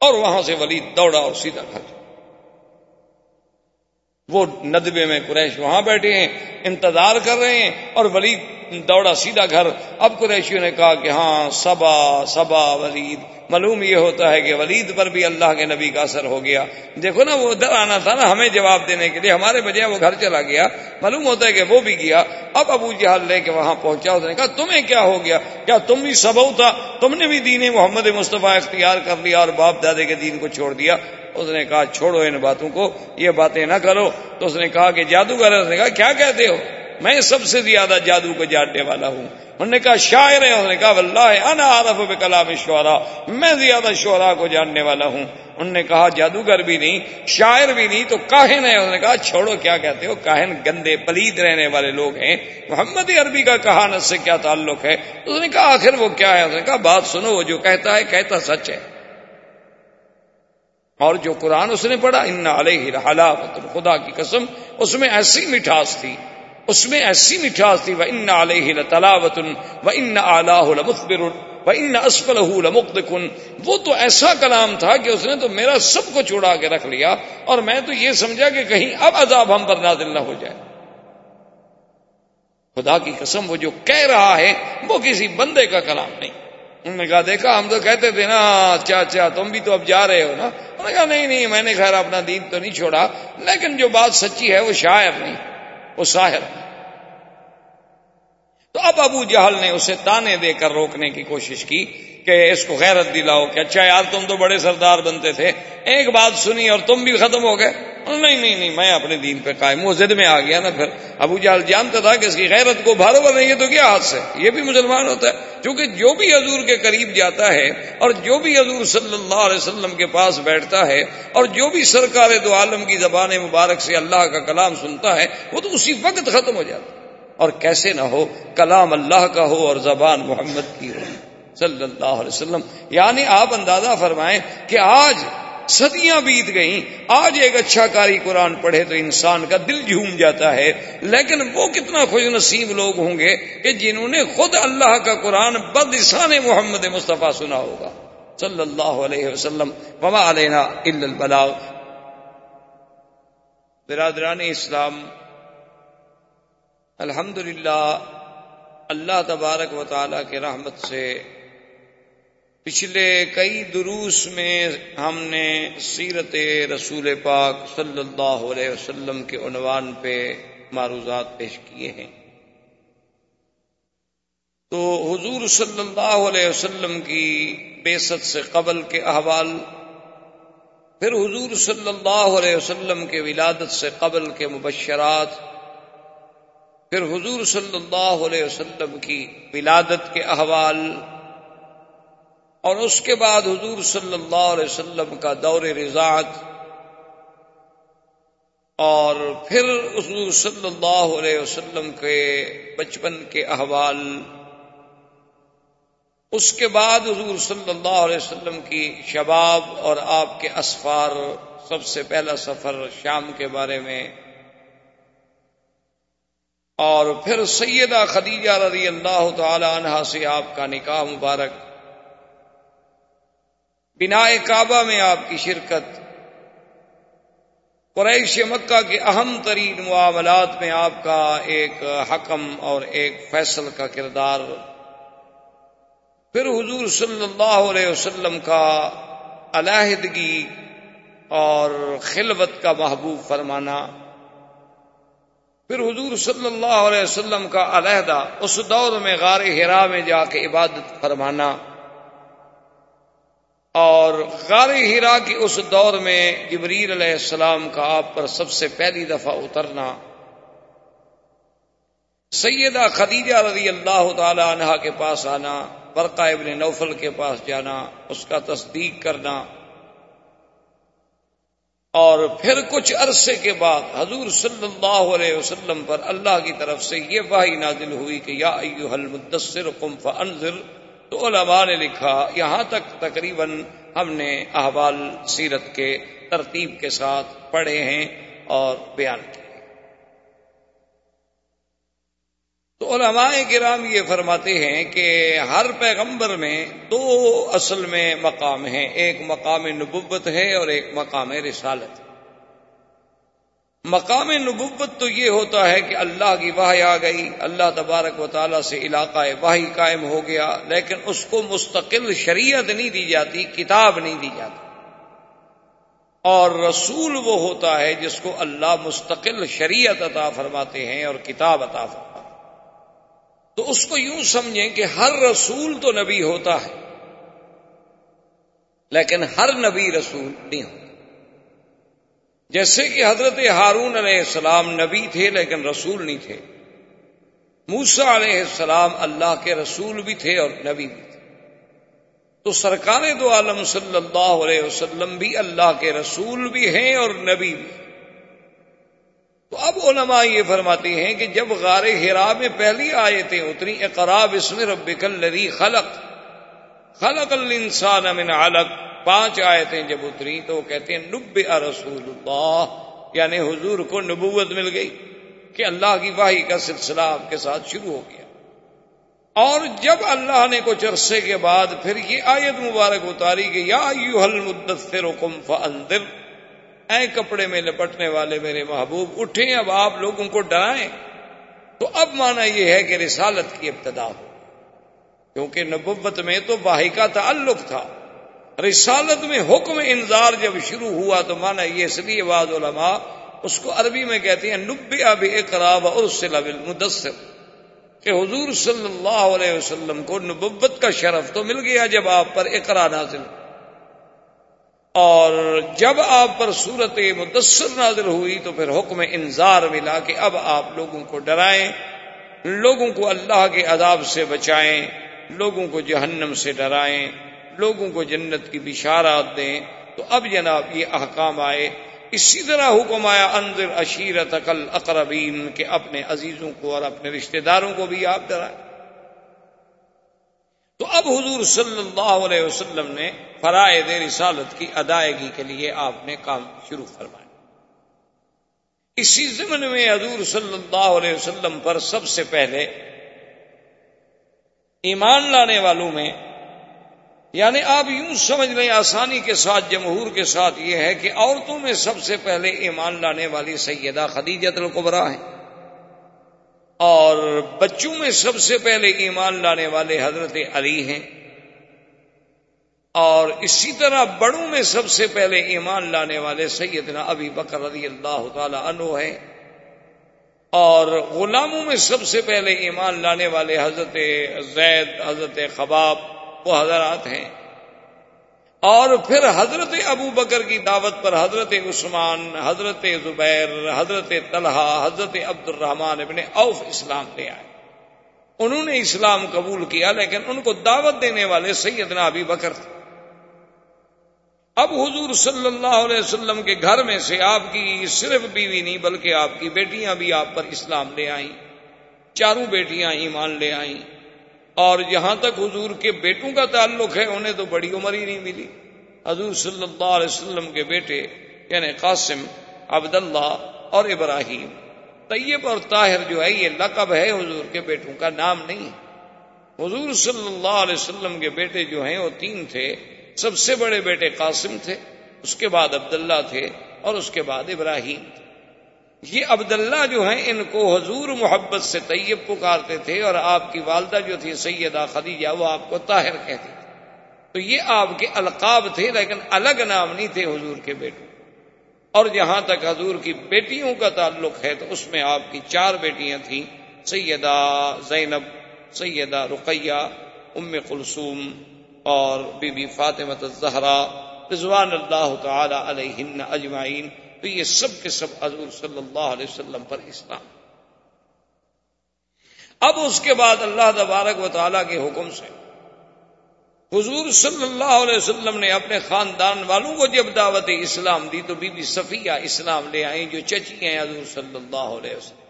اور وہاں سے ولید دوڑا اور سیدھا گھر۔ وہ ندبے میں قریش وہاں بیٹھے ہیں، انتظار کر رہے ہیں اور ولید دوڑا سیدھا گھر۔ اب قریشیوں نے کہا کہ ہاں سبا سبا ولید۔ معلوم یہ ہوتا ہے کہ ولید پر بھی اللہ کے نبی کا اثر ہو گیا۔ دیکھو نا، وہ ادھر آنا تھا نا ہمیں جواب دینے کے لیے۔ ہمارے بجائے وہ گھر چلا گیا۔ معلوم ہوتا ہے کہ وہ بھی گیا۔ اب ابو جہال لے کے وہاں پہنچا۔ اس نے کہا، تمہیں کیا ہو گیا؟ کیا تم بھی سبو تھا؟ تم نے بھی دین محمد مصطفیٰ اختیار کر لیا اور باپ دادے کے دین کو چھوڑ دیا؟ اس نے کہا، چھوڑو ان باتوں کو، یہ باتیں نہ کرو۔ تو اس نے کہا کہ جادوگر اس نے کہا، کیا کہتے ہو؟ میں سب سے زیادہ جادو کو جاننے والا ہوں۔ انہوں نے کہا، شاعر ہے۔ انہوں نے کہا، واللہ انا عارف بکلام شعرا میں زیادہ شعرا کو جاننے والا ہوں۔ انہوں نے کہا، جادوگر بھی نہیں، شاعر بھی نہیں، تو کاہن ہے۔ انہوں نے کہا، چھوڑو، کیا کہتے ہو؟ کاہن گندے پلید رہنے والے لوگ ہیں۔ محمد عربی کا کہانت سے کیا تعلق ہے؟ اس نے کہا، آخر وہ کیا ہے؟ اس نے کہا، بات سنو، وہ جو کہتا ہے، کہتا سچ ہے۔ اور جو قرآن اس نے پڑھا ان علیہ خدا کی قسم، اس میں ایسی مٹھاس تھی، اس میں ایسی مٹھاس تھی وہ ان علیہ تلاوت و ان لمخبر و ان اسفل لمقدکن وہ تو ایسا کلام تھا کہ اس نے تو میرا سب کو چھوڑا کے رکھ لیا اور میں تو یہ سمجھا کہ کہیں اب عذاب ہم پر نازل نہ ہو جائے۔ خدا کی قسم، وہ جو کہہ رہا ہے، وہ کسی بندے کا کلام نہیں۔ انہوں نے کہا، دیکھا، ہم تو کہتے تھے نا اچھا اچھا تم بھی تو اب جا رہے ہو نا. انہوں نے کہا، نہیں نہیں، میں نے خیر اپنا دین تو نہیں چھوڑا، لیکن جو بات سچی ہے وہ شاعر نہیں، وہ ساحر تو اب ابو جہل نے اسے تانے دے کر روکنے کی کوشش کی کہ اس کو غیرت دلاؤ کہ اچھا یار تم تو بڑے سردار بنتے تھے، ایک بات سنی اور تم بھی ختم ہو گئے۔ نہیں نہیں نہیں، میں اپنے دین پہ قائم وہ زد میں آ گیا نا پھر۔ ابو جہل جانتا تھا کہ اس کی غیرت کو بھارو بنے گی تو کیا ہاتھ سے یہ بھی مسلمان ہوتا ہے۔ کیونکہ جو بھی حضور کے قریب جاتا ہے اور جو بھی حضور صلی اللہ علیہ وسلم کے پاس بیٹھتا ہے اور جو بھی سرکار دو عالم کی زبان مبارک سے اللہ کا کلام سنتا ہے، وہ تو اسی وقت ختم ہو جاتا ہے۔ اور کیسے نہ ہو، کلام اللہ کا ہو اور زبان محمد کی ہو۔ صلی اللہ علیہ وسلم۔ یعنی آپ اندازہ فرمائیں کہ آج صدیاں بیت گئیں، آج ایک اچھا کاری قرآن پڑھے تو انسان کا دل جھوم جاتا ہے۔ لیکن وہ کتنا خوش نصیب لوگ ہوں گے کہ جنہوں نے خود اللہ کا قرآن بدسان محمد مصطفیٰ سنا ہوگا۔ صلی اللہ علیہ وسلم۔ وما علینا البلاغ۔ برادران اسلام الحمد اللہ تبارک و تعالی کے رحمت سے پچھلے کئی دروس میں ہم نے سیرت رسول پاک صلی اللہ علیہ وسلم کے عنوان پہ معروضات پیش کیے ہیں۔ تو حضور صلی اللہ علیہ وسلم کی بیست سے قبل کے احوال، پھر حضور صلی اللہ علیہ وسلم کے ولادت سے قبل کے مبشرات، پھر حضور صلی اللہ علیہ وسلم کی ولادت کے احوال اور اس کے بعد حضور صلی اللہ علیہ وسلم کا دور رضاعت اور پھر حضور صلی اللہ علیہ وسلم کے بچپن کے احوال، اس کے بعد حضور صلی اللہ علیہ وسلم کی شباب اور آپ کے اسفار، سب سے پہلا سفر شام کے بارے میں، اور پھر سیدہ خدیجہ رضی اللہ تعالی عنہ سے آپ کا نکاح مبارک۔ بنا کعبہ میں آپ کی شرکت۔ قریش مکہ کے اہم ترین معاملات میں آپ کا ایک حکم اور ایک فیصل کا کردار۔ پھر حضور صلی اللہ علیہ وسلم کا علیحدگی اور خلوت کا محبوب فرمانا۔ پھر حضور صلی اللہ علیہ وسلم کا علیحدہ اس دور میں غار ہرا میں جا کے عبادت فرمانا۔ اور غار ہرا کی اس دور میں جبریل علیہ السلام کا آپ پر سب سے پہلی دفعہ اترنا۔ سیدہ خدیجہ رضی اللہ تعالی عنہ کے پاس آنا برقا ابن نوفل کے پاس جانا، اس کا تصدیق کرنا۔ اور پھر کچھ عرصے کے بعد حضور صلی اللہ علیہ وسلم پر اللہ کی طرف سے یہ واہی نازل ہوئی کہ یا ایوہ المدثر قم فانذر۔ تو علماء نے لکھا، یہاں تک تقریباً ہم نے احوال سیرت کے ترتیب کے ساتھ پڑھے ہیں اور بیان کیے تو علماء کرام یہ فرماتے ہیں کہ ہر پیغمبر میں دو اصل میں مقام ہیں، ایک مقام نبوت ہے اور ایک مقام رسالت۔ ہے مقام نبوت تو یہ ہوتا ہے کہ اللہ کی واہ آ گئی، اللہ تبارک و تعالیٰ سے علاقہ واہی قائم ہو گیا، لیکن اس کو مستقل شریعت نہیں دی جاتی، کتاب نہیں دی جاتی۔ اور رسول وہ ہوتا ہے جس کو اللہ مستقل شریعت عطا فرماتے ہیں اور کتاب عطا فرماتے تو اس کو یوں سمجھیں کہ ہر رسول تو نبی ہوتا ہے، لیکن ہر نبی رسول نہیں ہوتا۔ جیسے کہ حضرت ہارون علیہ السلام نبی تھے لیکن رسول نہیں تھے۔ موسا علیہ السلام اللہ کے رسول بھی تھے اور نبی بھی تھے۔ تو سرکار دو عالم صلی اللہ علیہ وسلم بھی اللہ کے رسول بھی ہیں اور نبی بھی تو اب علماء یہ فرماتے ہیں کہ جب غار ہرا میں پہلی آیتیں اتری اقراب اس میں رب کلری خلق۔ خلق الانسان من علق۔ پانچ آیتیں جب اتری تو وہ کہتے ہیں نب رسول اللہ یعنی حضور کو نبوت مل گئی کہ اللہ کی واہی کا سلسلہ آپ کے ساتھ شروع ہو گیا۔ اور جب اللہ نے کچھ عرصے کے بعد پھر یہ آیت مبارک اتاری کہ یا یو حل مدثر حکم فاندر، اے کپڑے میں لپٹنے والے میرے محبوب، اٹھیں اب آپ لوگوں کو ڈرائیں۔ تو اب مانا یہ ہے کہ رسالت کی ابتدا ہو۔ کیونکہ نبوت میں تو واہی کا تعلق تھا۔ رسالت میں حکم انذار جب شروع ہوا تو مانا یہ اس لیے بعض علماء اس کو عربی میں کہتے ہیں نبے اب اقراب اور مدثر کہ حضور صلی اللہ علیہ وسلم کو نبوت کا شرف تو مل گیا جب آپ پر اقرا نازل۔ اور جب آپ پر صورت مدثر نازل ہوئی تو پھر حکم انذار ملا کہ اب آپ لوگوں کو ڈرائیں، لوگوں کو اللہ کے عذاب سے بچائیں، لوگوں کو جہنم سے ڈرائیں۔ لوگوں کو جنت کی بشارات دیں، تو اب جناب یہ احکام آئے۔ اسی طرح حکم آیا انضر عشیرت عقل اقربین کے اپنے عزیزوں کو اور اپنے رشتہ داروں کو بھی آپ ڈرائیں۔ تو اب حضور صلی اللہ علیہ وسلم نے فرائد رسالت کی ادائیگی کے لیے آپ نے کام شروع فرمایا اسی زمن میں حضور صلی اللہ علیہ وسلم پر سب سے پہلے ایمان لانے والوں میں یعنی آپ یوں سمجھ لیں آسانی کے ساتھ، جمہور کے ساتھ یہ ہے کہ عورتوں میں سب سے پہلے ایمان لانے والی سیدہ خدیجت القبرا ہیں۔ اور بچوں میں سب سے پہلے ایمان لانے والے حضرت علی ہیں۔ اور اسی طرح بڑوں میں سب سے پہلے ایمان لانے والے سیدنا ابی بکر رضی اللہ تعالی عنہ ہیں۔ اور غلاموں میں سب سے پہلے ایمان لانے والے حضرت زید، حضرت خباب وہ حضرات ہیں۔ اور پھر حضرت ابو بکر کی دعوت پر حضرت عثمان، حضرت زبیر، حضرت طلحہ، حضرت عبد الرحمان ابن اوف اسلام لے آئے۔ انہوں نے اسلام قبول کیا، لیکن ان کو دعوت دینے والے سیدنا ابی بکر تھے۔ اب حضور صلی اللہ علیہ وسلم کے گھر میں سے آپ کی صرف بیوی نہیں، بلکہ آپ کی بیٹیاں بھی آپ پر اسلام لے آئیں۔ چاروں بیٹیاں ایمان لے آئیں۔ اور جہاں تک حضور کے بیٹوں کا تعلق ہے، انہیں تو بڑی عمر ہی نہیں ملی۔ حضور صلی اللہ علیہ وسلم کے بیٹے یعنی قاسم، عبداللہ اور ابراہیم۔ طیب اور طاہر جو ہے، یہ لقب ہے حضور کے بیٹوں کا، نام نہیں۔ حضور صلی اللہ علیہ وسلم کے بیٹے جو ہیں، وہ تین تھے۔ سب سے بڑے بیٹے قاسم تھے، اس کے بعد عبداللہ تھے اور اس کے بعد ابراہیم تھے۔ یہ عبداللہ جو ہیں، ان کو حضور محبت سے طیب پکارتے تھے اور آپ کی والدہ جو تھی، سیدہ خدیجہ، وہ آپ کو طاہر کہتے تھے۔ تو یہ آپ کے القاب تھے، لیکن الگ نام نہیں تھے حضور کے بیٹوں اور جہاں تک حضور کی بیٹیوں کا تعلق ہے، تو اس میں آپ کی چار بیٹیاں تھیں۔ سیدہ زینب، سیدہ رقیہ، ام کلثوم اور بی بی فاطمت الزہرا، رضوان اللہ تعالی علیہن اجمعین۔ تو یہ سب کے سب حضور صلی اللہ علیہ وسلم پر اسلام۔ اب اس کے بعد اللہ تبارک و تعالیٰ کے حکم سے حضور صلی اللہ علیہ وسلم نے اپنے خاندان والوں کو جب دعوت اسلام دی تو بی بی صفیہ اسلام لے آئی جو چچی ہیں حضور صلی اللہ علیہ وسلم۔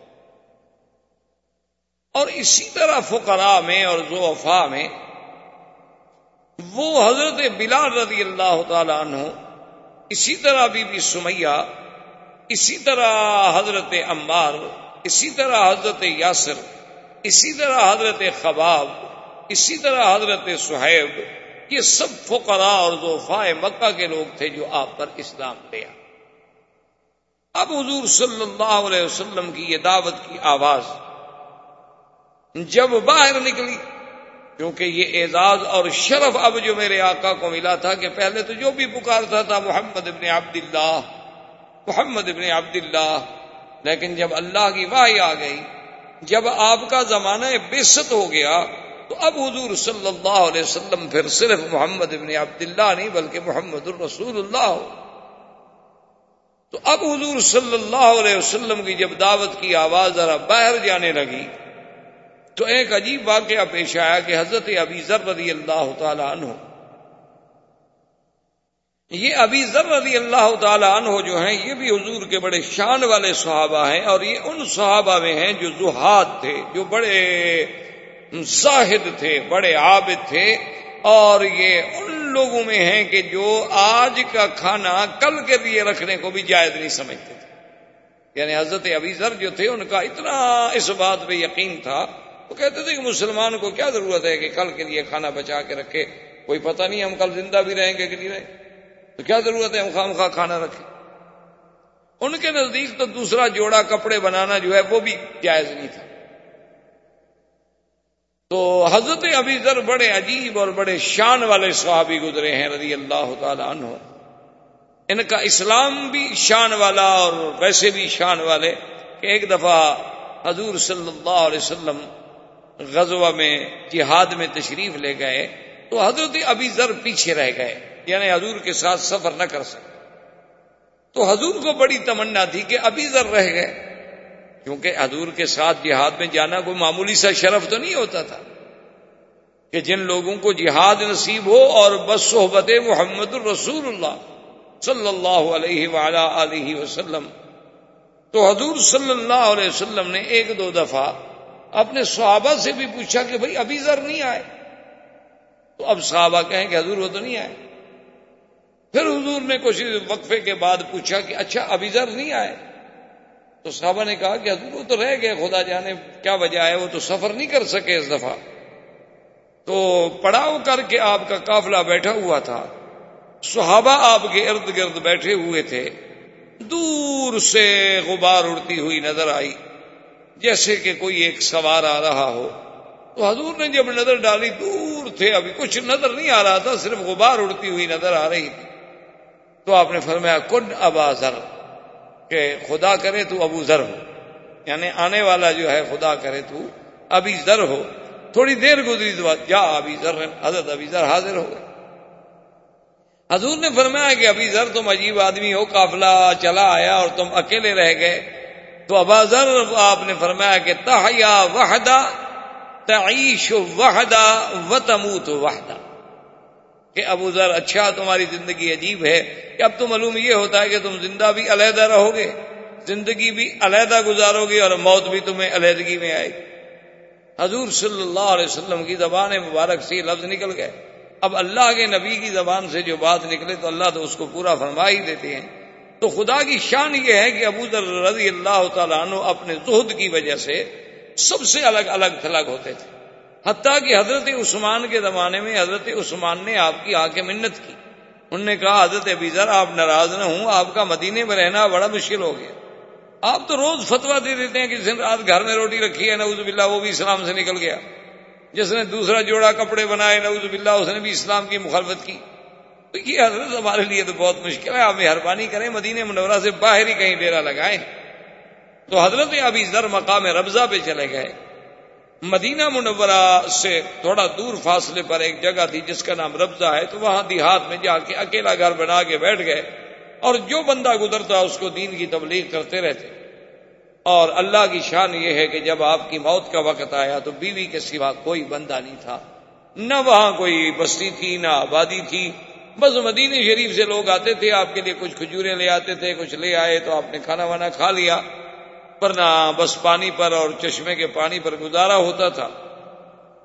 اور اسی طرح فقراء میں اور زوفا میں وہ حضرت بلال رضی اللہ تعالی عنہ، اسی طرح بی بی سمیہ اسی طرح حضرت عمار، اسی طرح حضرت یاسر، اسی طرح حضرت خباب، اسی طرح حضرت سہیب، یہ سب فقراء اور ذوفائے مکہ کے لوگ تھے جو آپ پر اسلام لیا اب حضور صلی اللہ علیہ وسلم کی یہ دعوت کی آواز جب باہر نکلی، کیونکہ یہ اعزاز اور شرف اب جو میرے آقا کو ملا تھا کہ پہلے تو جو بھی پکارتا تھا محمد ابن عبداللہ محمد ابن عبداللہ۔ لیکن جب اللہ کی واہ آ گئی، جب آپ کا زمانہ بےست ہو گیا، تو اب حضور صلی اللہ علیہ وسلم پھر صرف محمد ابن عبداللہ نہیں، بلکہ محمد الرسول اللہ۔ ہو تو اب حضور صلی اللہ علیہ وسلم کی جب دعوت کی آواز ذرا باہر جانے لگی، تو ایک عجیب واقعہ پیش آیا کہ حضرت ابی ذر رضی اللہ تعالی عنہ یہ ابھی ذر رضی اللہ تعالی عنہ جو ہیں، یہ بھی حضور کے بڑے شان والے صحابہ ہیں اور یہ ان صحابہ میں ہیں جو زہاد تھے، جو بڑے زاہد تھے، بڑے عابد تھے۔ اور یہ ان لوگوں میں ہیں کہ جو آج کا کھانا کل کے لیے رکھنے کو بھی جائز نہیں سمجھتے تھے۔ یعنی حضرت ابھی ذر جو تھے، ان کا اتنا اس بات پہ یقین تھا۔ وہ کہتے تھے کہ مسلمان کو کیا ضرورت ہے کہ کل کے لیے کھانا بچا کے رکھے۔ کوئی پتہ نہیں ہم کل زندہ بھی رہیں گے کہ نہیں رہیں۔ تو کیا ضرورت ہے ہم خام خواہ کھانا رکھیں؟ ان کے نزدیک تو دوسرا جوڑا کپڑے بنانا جو ہے وہ بھی جائز نہیں تھا۔ تو حضرت ابھی ذر بڑے عجیب اور بڑے شان والے صحابی گزرے ہیں رضی اللہ تعالی عنہ۔ ان کا اسلام بھی شان والا اور ویسے بھی شان والے کہ ایک دفعہ حضور صلی اللہ علیہ وسلم غزوہ میں جہاد میں تشریف لے گئے تو حضرت ابھی ذر پیچھے رہ گئے۔ یعنی حضور کے ساتھ سفر نہ کر سکے۔ تو حضور کو بڑی تمنا تھی کہ ابھی ذر رہ گئے۔ کیونکہ حضور کے ساتھ جہاد میں جانا کوئی معمولی سا شرف تو نہیں ہوتا تھا۔ کہ جن لوگوں کو جہاد نصیب ہو اور بس صحبت محمد الرسول اللہ صلی اللہ علیہ وعلا علیہ وسلم۔ تو حضور صلی اللہ علیہ وسلم نے ایک دو دفعہ اپنے صحابہ سے بھی پوچھا کہ بھائی ابھی ذر نہیں آئے۔ تو اب صحابہ کہیں کہ حضور وہ تو نہیں آئے۔ پھر حضور نے کچھ وقفے کے بعد پوچھا کہ اچھا ابھی ذر نہیں آئے؟ تو صحابہ نے کہا کہ حضور وہ تو رہ گئے، خدا جانے کیا وجہ ہے، وہ تو سفر نہیں کر سکے اس دفعہ۔ تو پڑاؤ کر کے آپ کا قافلہ بیٹھا ہوا تھا۔ صحابہ آپ کے ارد گرد بیٹھے ہوئے تھے۔ دور سے غبار اڑتی ہوئی نظر آئی، جیسے کہ کوئی ایک سوار آ رہا ہو۔ تو حضور نے جب نظر ڈالی، دور تھے، ابھی کچھ نظر نہیں آ رہا تھا، صرف غبار اڑتی ہوئی نظر آ رہی تھی۔ تو آپ نے فرمایا، کن ابا ذر؟ کہ خدا کرے تو ابو ذر ہو۔ یعنی آنے والا جو ہے، خدا کرے تو ابھی ذر ہو۔ تھوڑی دیر گزری تو جا ابھی ذر حضرت ابھی ذر حاضر ہو گئے۔ حضور نے فرمایا کہ ابھی ذر تم عجیب آدمی ہو، قافلہ چلا آیا اور تم اکیلے رہ گئے۔ تو ابا ذر، آپ نے فرمایا کہ تحیا وحدہ، تعیش وحدہ و تموت وحدہ۔ کہ ابو ذر اچھا تمہاری زندگی عجیب ہے۔ کہ اب تو معلوم یہ ہوتا ہے کہ تم زندہ بھی علیحدہ رہو گے زندگی بھی علیحدہ گزارو گے اور موت بھی تمہیں علیحدگی میں آئے گی۔ حضور صلی اللہ علیہ وسلم کی زبان مبارک سے لفظ نکل گئے۔ اب اللہ کے نبی کی زبان سے جو بات نکلے تو اللہ تو اس کو پورا فرما ہی دیتے ہیں۔ تو خدا کی شان یہ ہے کہ ابو ذر رضی اللہ تعالیٰ عنہ اپنے زہد کی وجہ سے سب سے الگ الگ تھلگ ہوتے تھے۔ حتیٰ کہ حضرت عثمان کے زمانے میں حضرت عثمان نے آپ کی آ کے منت کی۔ انہوں نے کہا، حضرت ابھی ذر، آپ ناراض نہ ہوں، آپ کا مدینے میں رہنا بڑا مشکل ہو گیا۔ آپ تو روز فتوا دے دیتے ہیں کہ جس نے رات گھر میں روٹی رکھی ہے، نعوذ باللہ، وہ بھی اسلام سے نکل گیا۔ جس نے دوسرا جوڑا کپڑے بنائے، نعوذ باللہ، اس نے بھی اسلام کی مخالفت کی۔ تو یہ حضرت ہمارے لیے تو بہت مشکل ہے۔ آپ مہربانی کریں مدینہ منورہ سے باہر ہی کہیں ڈیرا لگائیں۔ تو حضرت ابھی ذر مقام ربضہ پہ چلے گئے۔ مدینہ منورہ سے تھوڑا دور فاصلے پر ایک جگہ تھی جس کا نام ربضہ ہے، تو وہاں دیہات میں جا کے اکیلا گھر بنا کے بیٹھ گئے اور جو بندہ گزرتا اس کو دین کی تبلیغ کرتے رہتے۔ اور اللہ کی شان یہ ہے کہ جب آپ کی موت کا وقت آیا تو بیوی کے سوا کوئی بندہ نہیں تھا۔ نہ وہاں کوئی بستی تھی، نہ آبادی تھی۔ بس مدینہ شریف سے لوگ آتے تھے، آپ کے لیے کچھ کھجورے لے آتے تھے، کچھ لے آئے تو آپ نے کھانا وانا کھا لیا۔ ورنہ بس پانی پر اور چشمے کے پانی پر گزارا ہوتا تھا۔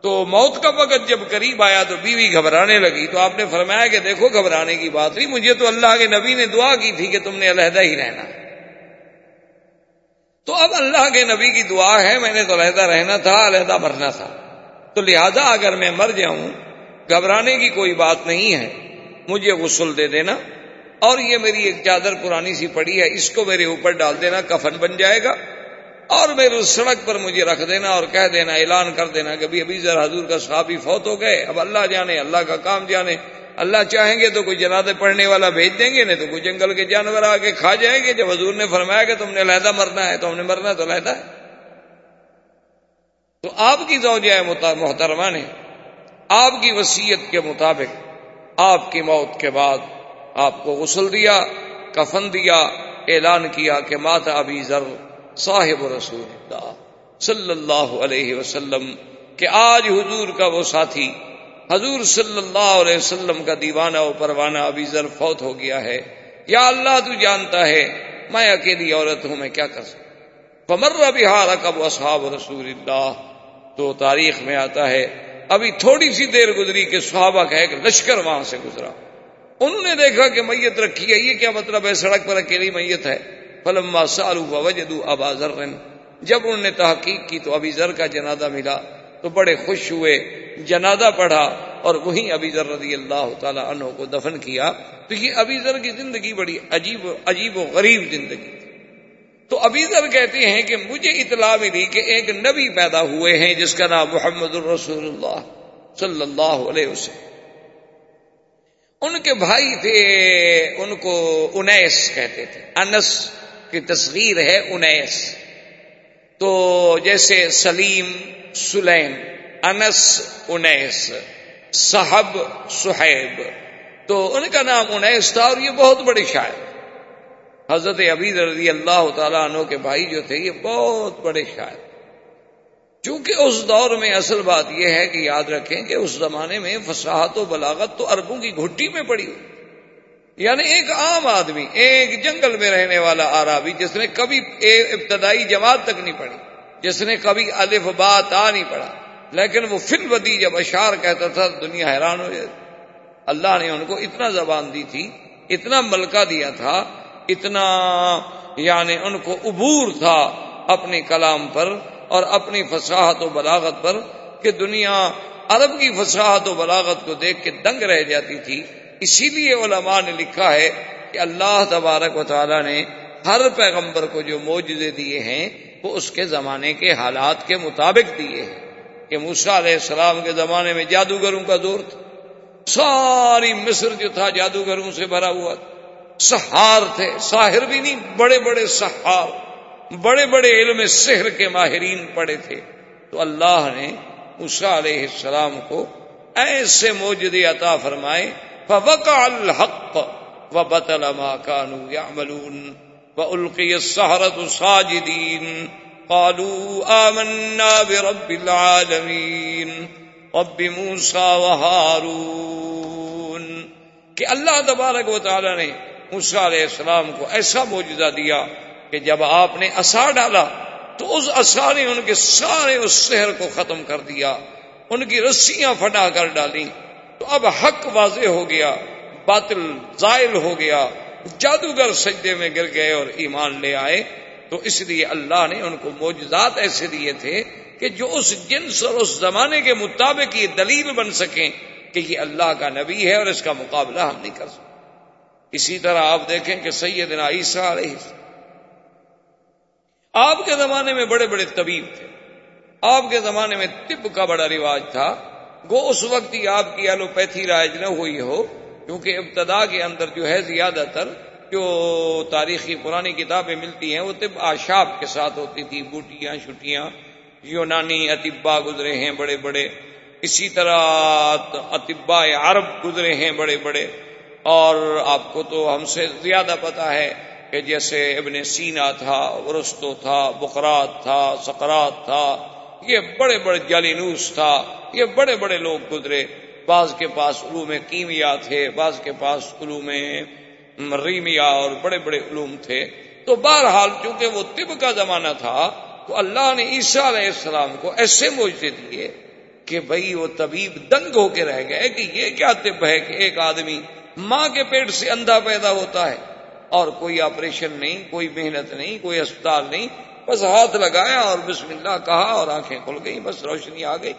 تو موت کا وقت جب قریب آیا تو بیوی گھبرانے لگی۔ تو آپ نے فرمایا کہ دیکھو، گھبرانے کی بات نہیں، مجھے تو اللہ کے نبی نے دعا کی تھی کہ تم نے علیحدہ ہی رہنا۔ تو اب اللہ کے نبی کی دعا ہے، میں نے تو علیحدہ رہنا تھا، علیحدہ مرنا تھا۔ تو لہذا اگر میں مر جاؤں، گھبرانے کی کوئی بات نہیں ہے۔ مجھے غسل دے دینا۔ اور یہ میری ایک چادر پرانی سی پڑی ہے، اس کو میرے اوپر ڈال دینا، کفن بن جائے گا۔ اور میرے سڑک پر مجھے رکھ دینا اور کہہ دینا، اعلان کر دینا کہ ابھی ذرا حضور کا صحابی فوت ہو گئے، اب اللہ جانے، اللہ کا کام جانے۔ اللہ چاہیں گے تو کوئی جنازے پڑھنے والا بھیج دیں گے، نہیں تو کوئی جنگل کے جانور آ کے کھا جائیں گے۔ جب حضور نے فرمایا کہ تم نے علیحدہ مرنا ہے، تو ہم نے مرنا تو علیحدہ ہے۔ تو آپ کی زوجہ محترمہ نے، آپ کی وسیعت کے مطابق آپ کی موت کے بعد آپ کو غسل دیا، کفن دیا، اعلان کیا کہ ماتا ابھی ذر صاحب رسول اللہ صلی اللہ علیہ وسلم کہ آج حضور کا وہ ساتھی، حضور صلی اللہ علیہ وسلم کا دیوانہ و پروانہ ابھی ذر فوت ہو گیا ہے۔ یا اللہ، تو جانتا ہے، میں اکیلی عورت ہوں، میں کیا کر سکتا پمر بہار کب اصحاب رسول اللہ۔ تو تاریخ میں آتا ہے، ابھی تھوڑی سی دیر گزری کہ صحابہ کا ایک لشکر وہاں سے گزرا۔ انہوں نے دیکھا کہ میت رکھی ہے یہ کیا مطلب ہے؟ سڑک پر اکیلی میت ہے۔ فلما سالو وجدو ابا ذر۔ جب انہوں نے تحقیق کی تو ابھی ذر کا جنازہ ملا۔ تو بڑے خوش ہوئے۔ جنازہ پڑھا اور وہیں ابھی ذر رضی اللہ تعالی عنہ کو دفن کیا۔ تو یہ ابھی ذر کی زندگی بڑی عجیب عجیب و غریب زندگی تھی۔ تو ابھی ذر کہتے ہیں کہ مجھے اطلاع ملی کہ ایک نبی پیدا ہوئے ہیں جس کا نام محمد الرسول اللہ صلی اللہ علیہ وسلم۔ ان کے بھائی تھے، ان کو انیس کہتے تھے۔ انس کی تصغیر ہے انیس۔ تو جیسے سلیم سلیم، انس، انیس صحب سہیب۔ تو ان کا نام انیس تھا اور یہ بہت بڑے شاعر حضرت ابھی رضی اللہ تعالیٰ عنہ کے بھائی جو تھے، یہ بہت بڑے شاعر چونکہ اس دور میں اصل بات یہ ہے کہ یاد رکھیں کہ اس زمانے میں فصاحت و بلاغت تو اربوں کی گھٹی میں پڑی ہوئی۔ یعنی ایک عام آدمی، ایک جنگل میں رہنے والا آرابی جس نے کبھی ابتدائی جماعت تک نہیں پڑھی، جس نے کبھی الف بات آ نہیں پڑھا۔ لیکن وہ فل بدی جب اشار کہتا تھا، دنیا حیران ہو جائے اللہ نے ان کو اتنا زبان دی تھی، اتنا ملکہ دیا تھا، اتنا یعنی ان کو عبور تھا اپنے کلام پر۔ اور اپنی فصاحت و بلاغت پر کہ دنیا عرب کی فصاحت و بلاغت کو دیکھ کے دنگ رہ جاتی تھی۔ اسی لیے علماء نے لکھا ہے کہ اللہ تبارک و تعالی نے ہر پیغمبر کو جو موجودے دیے ہیں، وہ اس کے زمانے کے حالات کے مطابق دیے ہیں۔ کہ موسا علیہ السلام کے زمانے میں جادوگروں کا دور تھا۔ ساری مصر جو تھا جادوگروں سے بھرا ہوا تھا۔ سہار تھے۔ ساحر بھی نہیں، بڑے بڑے سہار۔ بڑے بڑے علم سحر کے ماہرین پڑے تھے۔ تو اللہ نے موسا علیہ السلام کو ایسے موجودے عطا فرمائے، فوقع الحق وبطل ما كانوا يعملون والقي السحرة ساجدين قالوا آمنا برب العالمين رب موسى وهارون کہ اللہ تبارک و تعالی نے موسیٰ علیہ السلام کو ایسا موجودہ دیا کہ جب آپ نے اصا ڈالا تو اس اصا نے ان کے سارے اس شہر کو ختم کر دیا، ان کی رسیاں پھٹا کر ڈالی۔ تو اب حق واضح ہو گیا، باطل زائل ہو گیا۔ جادوگر سجدے میں گر گئے اور ایمان لے آئے۔ تو اس لیے اللہ نے ان کو موجزات ایسے دیے تھے کہ جو اس جنس اور اس زمانے کے مطابق یہ دلیل بن سکیں کہ یہ اللہ کا نبی ہے اور اس کا مقابلہ ہم نہیں کر سکتے۔ اسی طرح آپ دیکھیں کہ سیدنا عیسیٰ علیہ آپ کے زمانے میں بڑے بڑے طبیب تھے۔ آپ کے زمانے میں طب کا بڑا رواج تھا۔ گو، اس وقت ہی آپ کی ایلوپیتھی رائج نہ ہوئی ہو، کیونکہ ابتدا کے اندر جو ہے زیادہ تر جو تاریخی پرانی کتابیں ملتی ہیں، وہ طب آشاب کے ساتھ ہوتی تھی۔ بوٹیاں چھٹیاں یونانی اطبا گزرے ہیں بڑے بڑے۔ اسی طرح اطباء عرب گزرے ہیں بڑے بڑے۔ اور آپ کو تو ہم سے زیادہ پتا ہے کہ جیسے ابن سینا تھا، ورستو تھا بخرات تھا سکرات تھا، یہ بڑے بڑے جالینوس تھا، یہ بڑے بڑے لوگ گزرے۔ بعض کے پاس علوم کیمیا تھے، بعض کے پاس علوم ریمیا اور بڑے بڑے علوم تھے۔ تو بہرحال چونکہ وہ طب کا زمانہ تھا، تو اللہ نے عیسیٰ علیہ السلام کو ایسے موجے دیے کہ بھائی وہ طبیب دنگ ہو کے رہ گئے کہ یہ کیا طب ہے کہ ایک آدمی ماں کے پیٹ سے اندھا پیدا ہوتا ہے۔ اور کوئی آپریشن نہیں، کوئی محنت نہیں، کوئی اسپتال نہیں۔ بس ہاتھ لگایا اور بسم اللہ کہا اور آنکھیں کھل گئی بس روشنی آ گئی۔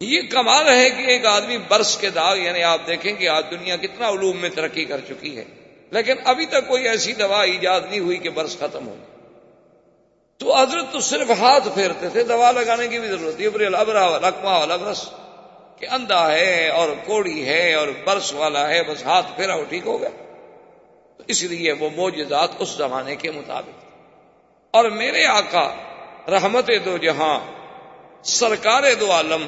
یہ کمال ہے کہ ایک آدمی برس کے داغ یعنی آپ دیکھیں کہ آج دنیا کتنا علوم میں ترقی کر چکی ہے۔ لیکن ابھی تک کوئی ایسی دوا ایجاد نہیں ہوئی کہ برس ختم ہو۔ تو حضرت تو صرف ہاتھ پھیرتے تھے، دوا لگانے کی بھی ضرورت ہے ابرا لکما والا برس کہ اندھا ہے اور کوڑی ہے اور برس والا ہے، بس ہاتھ پھیرا وہ ٹھیک ہو گیا۔ اس لیے وہ موجزات اس زمانے کے مطابق۔ اور میرے آقا، رحمت دو جہاں، سرکار دو عالم،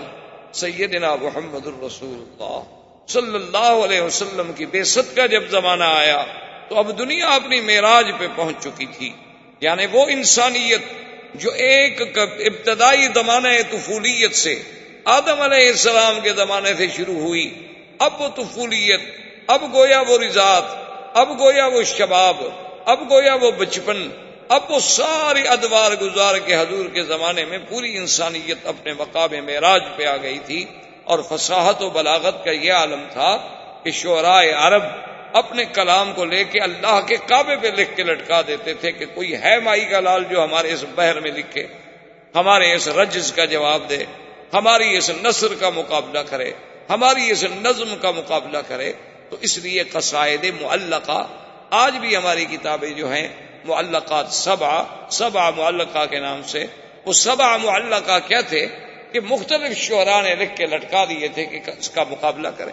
سیدنا محمد الرسول اللہ صلی اللہ علیہ وسلم کی بے ست کا جب زمانہ آیا، تو اب دنیا اپنی معراج پہ پہنچ چکی تھی۔ یعنی وہ انسانیت جو ایک ابتدائی زمانہ طفولیت سے آدم علیہ السلام کے زمانے سے شروع ہوئی، اب وہ طفولیت، اب گویا وہ رضات اب گویا وہ شباب، اب گویا وہ بچپن، اب وہ ساری ادوار گزار کے حضور کے زمانے میں پوری انسانیت اپنے مقام معراج پہ آ گئی تھی اور فصاحت و بلاغت کا یہ عالم تھا کہ شعرائے عرب اپنے کلام کو لے کے اللہ کے کعبے پہ لکھ کے لٹکا دیتے تھے کہ کوئی ہے مائی کا لال جو ہمارے اس بحر میں لکھے، ہمارے اس رجز کا جواب دے، ہماری اس نثر کا مقابلہ کرے، ہماری اس نظم کا مقابلہ کرے۔ تو اس لیے قصائد معلقہ آج بھی ہماری کتابیں جو ہیں، معلقات سبا سبا معلقہ کے نام سے۔ وہ سبا معلقہ کیا تھے کہ مختلف شعراء نے لکھ کے لٹکا دیے تھے کہ اس کا مقابلہ کریں۔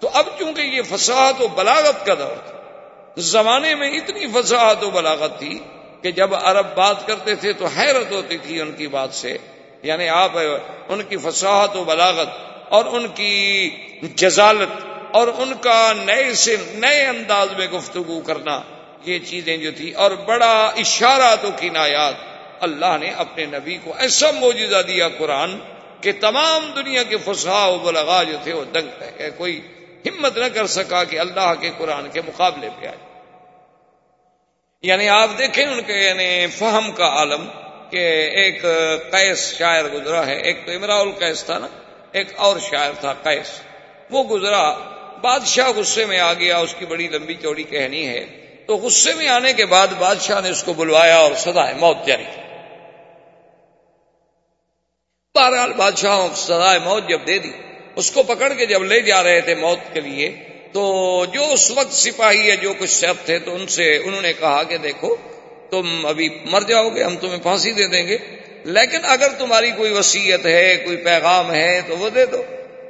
تو اب چونکہ یہ فساحت و بلاغت کا دور تھا، زمانے میں اتنی فساحت و بلاغت تھی کہ جب عرب بات کرتے تھے تو حیرت ہوتی تھی ان کی بات سے۔ یعنی آپ، ان کی فساحت و بلاغت اور ان کی جزالت اور ان کا نئے سے نئے انداز میں گفتگو کرنا، یہ چیزیں جو تھی۔ اور بڑا اشارات و کنایات۔ اللہ نے اپنے نبی کو ایسا موجودہ دیا قرآن کہ تمام دنیا کے فسا و بلغا جو تھے وہ دنگ رہ گئے۔ کوئی ہمت نہ کر سکا کہ اللہ کے قرآن کے مقابلے پہ آئے۔ یعنی آپ دیکھیں ان کے یعنی فہم کا عالم کہ ایک قیس شاعر گزرا ہے۔ ایک تو امرا القیس تھا نا، ایک اور شاعر تھا قیس۔ وہ گزرا بادشاہ غصے میں آ گیا، اس کی بڑی لمبی چوڑی کہنی ہے۔ تو غصے میں آنے کے بعد بادشاہ نے اس کو بلوایا اور سدائے موت جاری کی۔ بہرحال بادشاہ سدائے موت جب دے دی، اس کو پکڑ کے جب لے جا رہے تھے موت کے لیے، تو جو اس وقت سپاہی ہے، جو کچھ سب تھے، تو ان سے انہوں نے کہا کہ دیکھو، تم ابھی مر جاؤ گے، ہم تمہیں پھانسی دے دیں گے۔ لیکن اگر تمہاری کوئی وسیعت ہے، کوئی پیغام ہے، تو وہ دے دو۔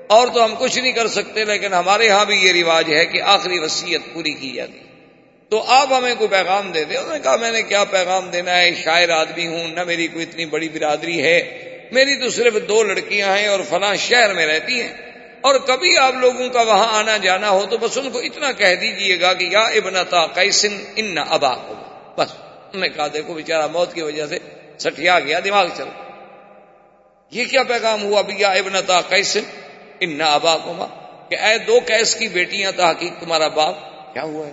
اور تو ہم کچھ نہیں کر سکتے، لیکن ہمارے ہاں بھی یہ رواج ہے کہ آخری وسیعت پوری کی جاتی۔ تو آپ ہمیں کوئی پیغام دے دیں۔ انہوں نے کہا، میں نے کیا پیغام دینا ہے؟ شاعر آدمی ہوں، نہ میری کوئی اتنی بڑی برادری ہے۔ میری تو صرف دو لڑکیاں ہیں اور فلاں شہر میں رہتی ہیں۔ اور کبھی آپ لوگوں کا وہاں آنا جانا ہو تو بس ان کو اتنا کہہ دیجیے گا کہ، یا ابن تا کیسن ان ابا۔ کو بس، انہوں نے کہا، دیکھو بیچارہ، موت کی وجہ سے سٹیا گیا، دماغ چل یہ کیا پیغام ہوا؟ بھیا ابن تا کیسن ان ابا کو کہ اے دو کیس کی بیٹیاں تھا حقیق تمہارا باپ کیا ہوا ہے؟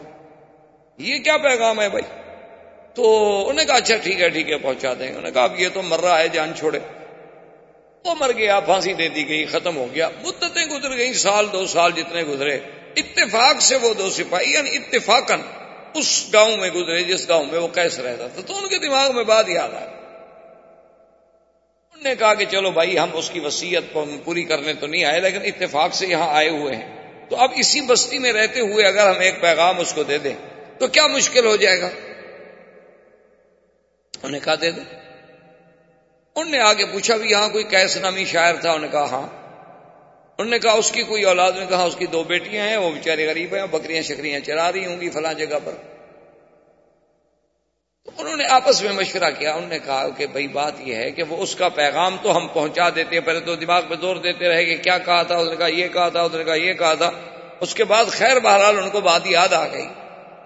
یہ کیا پیغام ہے بھائی؟ تو انہوں نے کہا اچھا ٹھیک ہے ٹھیک ہے، پہنچا دیں۔ انہوں نے کہا اب یہ تو مر رہا ہے، جان چھوڑے۔ وہ مر گیا، پھانسی دے دی گئی، ختم ہو گیا۔ مدتیں گزر گئی سال، دو سال جتنے گزرے۔ اتفاق سے وہ دو سپاہی یعنی اتفاقن اس گاؤں میں گزرے، جس گاؤں میں وہ کیسے رہتا تھا۔ تو ان کے دماغ میں بات یاد آئی انہوں نے کہا کہ چلو بھائی، ہم اس کی وسیعت پوری کرنے تو نہیں آئے، لیکن اتفاق سے یہاں آئے ہوئے ہیں۔ تو اب اسی بستی میں رہتے ہوئے اگر ہم ایک پیغام اس کو دے دیں، تو کیا مشکل ہو جائے گا؟ انہوں نے کہا، دے دیں انہوں نے آگے پوچھا، بھی یہاں کوئی کیس نامی شاعر تھا؟ انہوں نے کہا ہاں۔ انہوں نے کہا، اس کی کوئی اولاد؟ نے کہا ہاں، اس کی دو بیٹیاں ہیں، وہ بیچارے غریب ہیں، بکریاں شکریاں چرا رہی ہوں گی فلاں جگہ پر۔ انہوں نے آپس میں مشورہ کیا، انہوں نے کہا کہ بھائی بات یہ ہے کہ وہ اس کا پیغام تو ہم پہنچا دیتے ہیں پہلے تو دماغ پہ زور دیتے رہے کہ کیا کہا تھا اس نے کہا یہ کہا تھا اس نے کہا یہ کہا تھا۔ اس کے بعد خیر بہرحال ان کو بات یاد آ گئی۔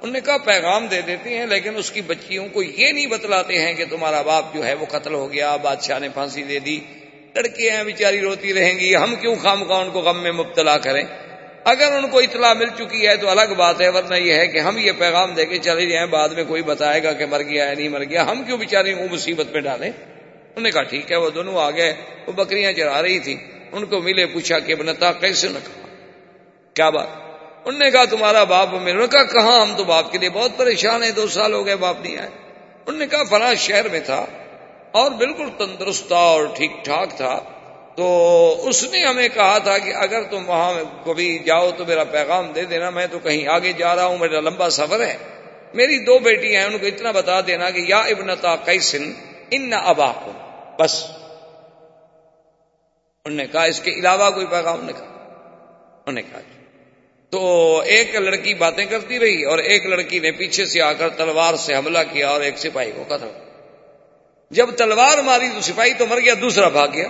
انہوں نے کہا پیغام دے دیتے ہیں، لیکن اس کی بچیوں کو یہ نہیں بتلاتے ہیں کہ تمہارا باپ جو ہے وہ قتل ہو گیا، بادشاہ نے پھانسی دے دی، لڑکیاں بیچاری روتی رہیں گی، ہم کیوں خام کا ان کو غم میں مبتلا کریں؟ اگر ان کو اطلاع مل چکی ہے تو الگ بات ہے، ورنہ یہ ہے کہ ہم یہ پیغام دے کے چلے جائیں، بعد میں کوئی بتائے گا کہ مر گیا ہے نہیں مر گیا، ہم کیوں بیچاری وہ مصیبت پہ ڈالیں؟ انہوں نے کہا، ٹھیک ہے، وہ دونوں آ گئے وہ بکریاں چرا رہی تھی ان کو ملے پوچھا کہ بنتا کیسے نہ کہا؟ کیا بات؟ انہوں نے کہا، تمہارا باپ میرے کہا، کہاں ہم تو باپ کے لیے بہت پریشان ہیں، دو سال ہو گئے باپ نہیں آئے۔ انہوں نے کہا، فلاں شہر میں تھا اور بالکل تندرست تھا اور ٹھیک ٹھاک تھا۔ تو اس نے ہمیں کہا تھا کہ اگر تم وہاں کبھی جاؤ تو میرا پیغام دے دینا، میں تو کہیں آگے جا رہا ہوں، میرا لمبا سفر ہے۔ میری دو بیٹی ہیں، ان کو اتنا بتا دینا کہ یا ابنتا کیسن ان ابا کو بس۔ انہوں نے کہا، اس کے علاوہ کوئی پیغام نے کہا انہوں نے کہا۔ تو ایک لڑکی باتیں کرتی رہی اور ایک لڑکی نے پیچھے سے آ کر تلوار سے حملہ کیا اور ایک سپاہی کو قتل۔ جب تلوار ماری تو سپاہی تو مر گیا، دوسرا بھاگ گیا۔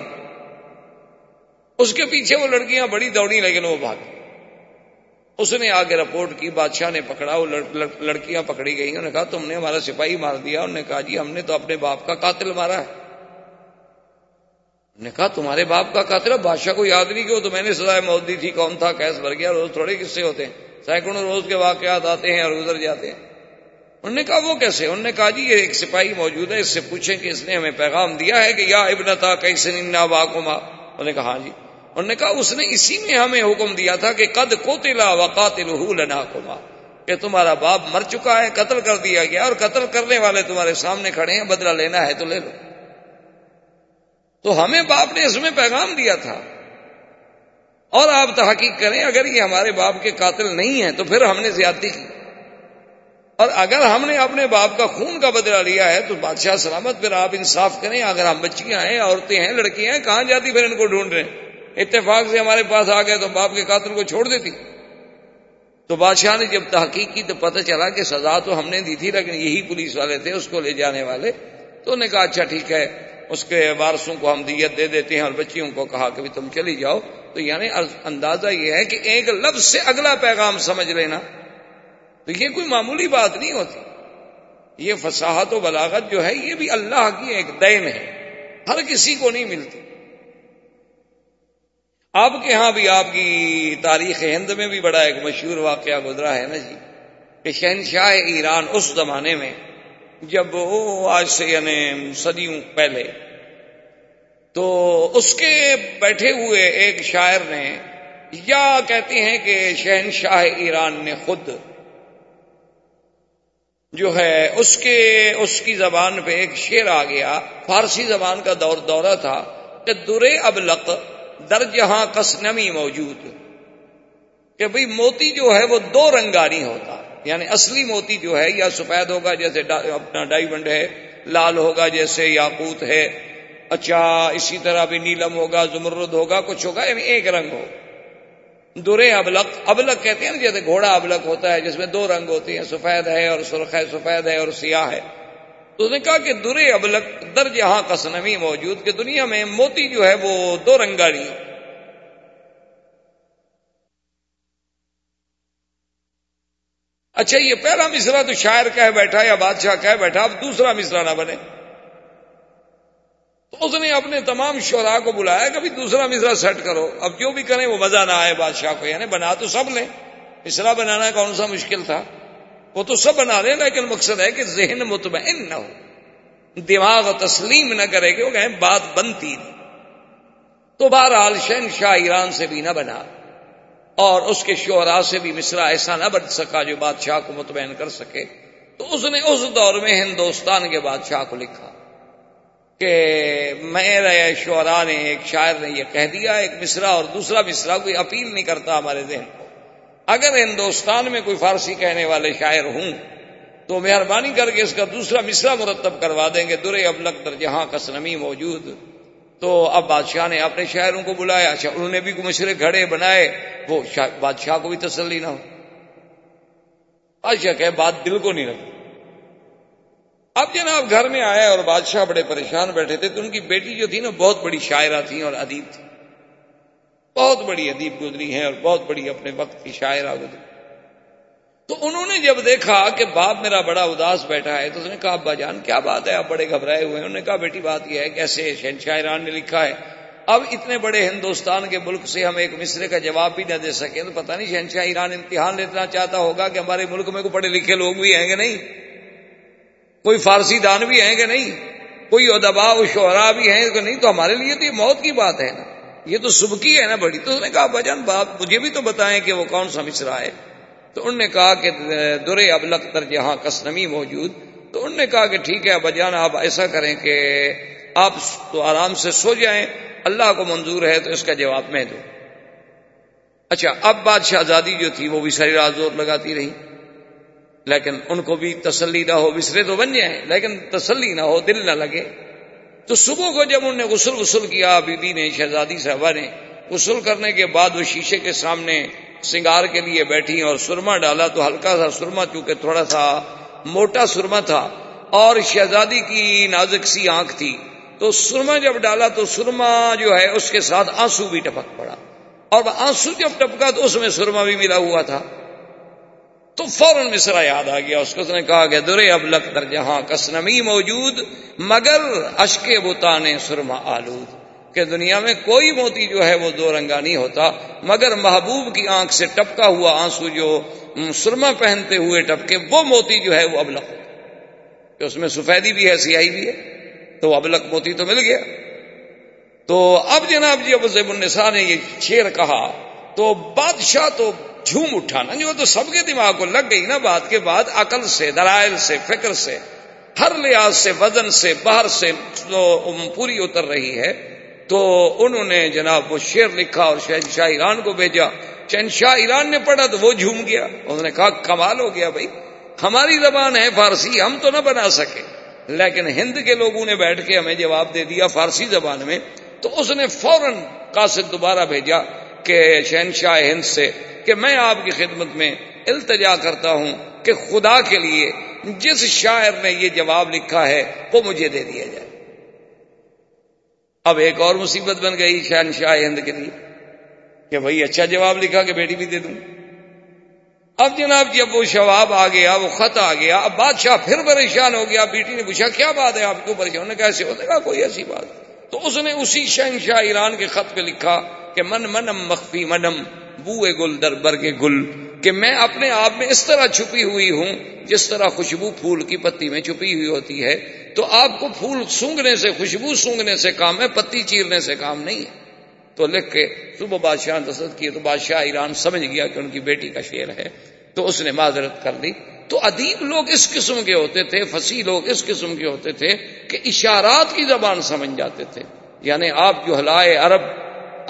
اس کے پیچھے وہ لڑکیاں بڑی دوڑی لیکن وہ بھاگ اس نے آگے رپورٹ کی، بادشاہ نے پکڑا، وہ لڑکیاں پکڑی گئی انہوں نے کہا، تم نے ہمارا سپاہی مار دیا۔ انہوں نے کہا جی ہم نے تو اپنے باپ کا قاتل مارا ہے۔ نے کہا، تمہارے باپ کا قاتل بادشاہ کو یاد نہیں کہ وہ تو میں نے سزائے موت دی تھی، کون تھا؟ کیس بھر گیا۔ روز تھوڑے قصے ہوتے ہیں۔ سینکڑوں روز کے واقعات آتے ہیں اور گزر جاتے ہیں۔ انہوں نے کہا، وہ کیسے؟ انہوں نے کہا جی یہ ایک سپاہی موجود ہے، اس سے پوچھیں کہ اس نے ہمیں پیغام دیا ہے کہ یا ابنتا کیسے ننا واقما انہوں نے کہا ہاں جی۔ انہوں نے کہا اس نے اسی میں ہمیں حکم دیا تھا کہ قد کو تلا وقاتل لنا کما کہ تمہارا باپ مر چکا ہے، قتل کر دیا گیا اور قتل کرنے والے تمہارے سامنے کھڑے ہیں، بدلہ لینا ہے تو لے لو۔ تو ہمیں باپ نے اس میں پیغام دیا تھا۔ اور آپ تحقیق کریں، اگر یہ ہمارے باپ کے قاتل نہیں ہیں تو پھر ہم نے زیادتی کی۔ اور اگر ہم نے اپنے باپ کا خون کا بدلہ لیا ہے تو بادشاہ سلامت، پھر آپ انصاف کریں۔ اگر ہم بچیاں ہیں، عورتیں ہیں، لڑکیاں ہیں، کہاں جاتی پھر ان کو ڈھونڈ رہے ہیں؟ اتفاق سے ہمارے پاس آ گئے تو باپ کے قاتل کو چھوڑ دیتی۔ تو بادشاہ نے جب تحقیق کی تو پتہ چلا کہ سزا تو ہم نے دی تھی، لیکن یہی پولیس والے تھے، اس کو لے جانے والے۔ تو انہوں نے کہا اچھا ٹھیک ہے، اس کے وارثوں کو ہم دیت دے دیتے ہیں اور بچیوں کو کہا کہ تم چلی جاؤ۔ تو یعنی اندازہ یہ ہے کہ ایک لفظ سے اگلا پیغام سمجھ لینا۔ تو یہ کوئی معمولی بات نہیں ہوتی۔ یہ فصاحت و بلاغت جو ہے، یہ بھی اللہ کی ایک دین ہے۔ ہر کسی کو نہیں ملتی۔ آپ کے ہاں بھی آپ کی تاریخ ہند میں بھی بڑا ایک مشہور واقعہ گزرا ہے نا جی کہ شہنشاہ ایران اس زمانے میں جب وہ آج سے یعنی صدیوں پہلے تو اس کے بیٹھے ہوئے ایک شاعر نے یا کہتے ہیں کہ شہنشاہ ایران نے خود جو ہے اس کے، اس کی زبان پہ ایک شعر آ گیا، فارسی زبان کا دور دورہ تھا کہ درے ابلق در جہاں کس نمی موجود کہ بھئی موتی جو ہے وہ دو رنگانی ہوتا یعنی اصلی موتی جو ہے یا سفید ہوگا جیسے اپنا ڈائیمنڈ ہے، لال ہوگا جیسے یاقوت ہے اچھا اسی طرح بھی نیلم ہوگا، زمرد ہوگا، کچھ ہوگا یعنی ایک رنگ ہو۔ دورے ابلک ابلک کہتے ہیں نا جیسے گھوڑا ابلک ہوتا ہے، جس میں دو رنگ ہوتے ہیں، سفید ہے اور سرخ ہے، سفید ہے اور سیاہ ہے۔ اس نے کہا کہ درے ابلک در جہاں کا سنمی موجود کہ دنیا میں موتی جو ہے وہ دو رنگاری اچھا یہ پہلا مصرا تو شاعر کہہ بیٹھا یا بادشاہ کہہ بیٹھا، اب دوسرا مصرا نہ بنے۔ تو اس نے اپنے تمام شعراء کو بلایا کہ دوسرا مصرا سیٹ کرو۔ اب جو بھی کریں وہ مزہ نہ آئے بادشاہ کو یعنی بنا تو سب لیں۔ مصرا بنانا کون سا مشکل تھا؟ وہ تو سب بنا رہے ہیں، لیکن مقصد ہے کہ ذہن مطمئن نہ ہو۔ دماغ تسلیم نہ کرے کہ وہ کہیں بات بنتی نہیں۔ تو بہرحال شہن شاہ ایران سے بھی نہ بنا، اور اس کے شعراء سے بھی مصرا ایسا نہ بن سکا جو بادشاہ کو مطمئن کر سکے۔ تو اس نے اس دور میں ہندوستان کے بادشاہ کو لکھا کہ میرے شعراء نے، ایک شاعر نے یہ کہہ دیا، ایک مصرا اور دوسرا مصرا کوئی اپیل نہیں کرتا ہمارے ذہن کو۔ اگر ہندوستان میں کوئی فارسی کہنے والے شاعر ہوں، تو مہربانی کر کے اس کا دوسرا مصرا مرتب کروا دیں گے، درے ابلک در جہاں کسنمی موجود۔ تو اب بادشاہ نے اپنے شاعروں کو بلایا اچھا انہوں نے بھی مشرے گھڑے بنائے، وہ بادشاہ کو بھی تسلی نہ ہو۔ بادشاہ کہ بات دل کو نہیں لگتی اب جناب گھر میں آئے اور بادشاہ بڑے پریشان بیٹھے تھے، تو ان کی بیٹی جو تھی نا، بہت بڑی شاعرہ تھی اور ادیب تھی بہت بڑی ادیب گزری ہیں اور بہت بڑی اپنے وقت کی شاعرہ گزری۔ تو انہوں نے جب دیکھا کہ باپ میرا بڑا اداس بیٹھا ہے تو اس نے کہا، ابا جان، کیا بات ہے؟ آپ بڑے گھبرائے ہوئے ہیں۔ انہوں نے کہا، بیٹی، بات یہ ہے کیسے شہنشاہ ایران نے لکھا ہے، اب اتنے بڑے ہندوستان کے ملک سے ہم ایک مصرے کا جواب بھی نہ دے سکیں تو پتہ نہیں شہنشاہ ایران امتحان لینا چاہتا ہوگا کہ ہمارے ملک میں کوئی پڑھے لکھے لوگ بھی ہیں گے نہیں؟ کوئی فارسی دان بھی ہیں گے نہیں؟ کوئی ادبا و شعرا بھی ہیں کہ نہیں؟ تو ہمارے لیے تو یہ موت کی بات ہے۔ نا یہ تو صبح کی ہے نا بڑی۔ تو اس نے کہا بجن باپ مجھے بھی تو بتائیں کہ وہ کون سا مصرا ہے۔ تو انہوں نے کہا کہ، درے اب لختر جہاں کسنمی موجود۔ تو انہوں نے کہا کہ، ٹھیک ہے، ابا جان، آپ ایسا کریں کہ آپ تو آرام سے سو جائیں۔ اللہ کو منظور ہے، تو اس کا جواب میں دوں۔ اچھا اب بات شہزادی جو تھی، وہ بھی ساری رات زور لگاتی رہی۔ لیکن ان کو بھی تسلی نہ ہو، بسرے تو بن جائیں۔ لیکن تسلی نہ ہو، دل نہ لگے۔ تو صبح کو جب انہوں نے غسل غسل کیا، بی بی نے، شہزادی صاحبہ نے، غسل کرنے کے بعد وہ شیشے کے سامنے سنگار کے لیے بیٹھی اور سرما ڈالا تو ہلکا سا سرما چونکہ تھوڑا سا موٹا سرما تھا اور شہزادی کی نازک سی آنکھ تھی۔ تو سرما جب ڈالا تو سرما جو ہے، اس کے ساتھ آنسو بھی ٹپک پڑا۔ اور آنسو جب ٹپکا تو اس میں سرما بھی ملا ہوا تھا۔ تو فوراً مصرا یاد آ گیا۔ اس کو اس نے کہا کہ درے اب لک در جہاں کسنمی موجود، مگر اشکے بتانے سرما آلود۔ کہ دنیا میں کوئی موتی جو ہے وہ دو رنگا نہیں ہوتا، مگر محبوب کی آنکھ سے ٹپکا ہوا آنسو جو سرما پہنتے ہوئے ٹپکے، وہ موتی جو ہے وہ ابلک کہ اس میں سفیدی بھی ہے، سیاہی بھی ہے، تو ابلک موتی تو مل گیا۔ تو اب جناب جی ابو زیب النساء نے یہ شیر کہا۔ تو بادشاہ تو جھوم اٹھانا جو تو سب کے دماغ کو لگ گئی نا بات کے بعد، عقل سے، دلائل سے، فکر سے، ہر لحاظ سے، وزن سے باہر سے پوری اتر رہی ہے۔ تو انہوں نے جناب وہ شعر لکھا اور شہنشاہ ایران کو بھیجا۔ شہنشاہ ایران نے پڑھا تو وہ جھوم گیا۔ انہوں نے کہا، کمال ہو گیا بھائی۔ ہماری زبان ہے فارسی، ہم تو نہ بنا سکے۔ لیکن ہند کے لوگوں نے بیٹھ کے ہمیں جواب دے دیا فارسی زبان میں۔ تو اس نے فوراً قاصد دوبارہ بھیجا۔ کہ شہنشاہ ہند سے کہ میں آپ کی خدمت میں التجا کرتا ہوں کہ خدا کے لیے جس شاعر نے یہ جواب لکھا ہے وہ مجھے دے دیا جائے۔ اب ایک اور مصیبت بن گئی شہن شاہ ہند کے لیے کہ بھائی اچھا جواب لکھا کہ بیٹی بھی دے دوں۔ اب جناب جی، جب وہ شواب آ گیا، وہ خط آ گیا، اب بادشاہ پھر پریشان ہو گیا، بیٹی نے پوچھا، کیا بات ہے آپ کیوں؟ پریشان نے کیسے ہونے کا کوئی ایسی بات تو اس نے اسی شہنشاہ ایران کے خط پہ لکھا کہ من منم مخفی منم، بوئے گل در برگ گل، کہ میں اپنے آپ میں اس طرح چھپی ہوئی ہوں، جس طرح خوشبو پھول کی پتی میں چھپی ہوئی ہوتی ہے، تو آپ کو پھول سونگنے سے، خوشبو سونگنے سے کام ہے، پتی چیرنے سے کام نہیں ہے۔ تو لکھ کے صبح بادشاہ دست کیے تو بادشاہ ایران سمجھ گیا کہ ان کی بیٹی کا شعر ہے، تو اس نے معذرت کر دی تو ادیب لوگ اس قسم کے ہوتے تھے، فصیح لوگ اس قسم کے ہوتے تھے، کہ اشارات کی زبان سمجھ جاتے تھے۔ یعنی آپ جو ہلائے عرب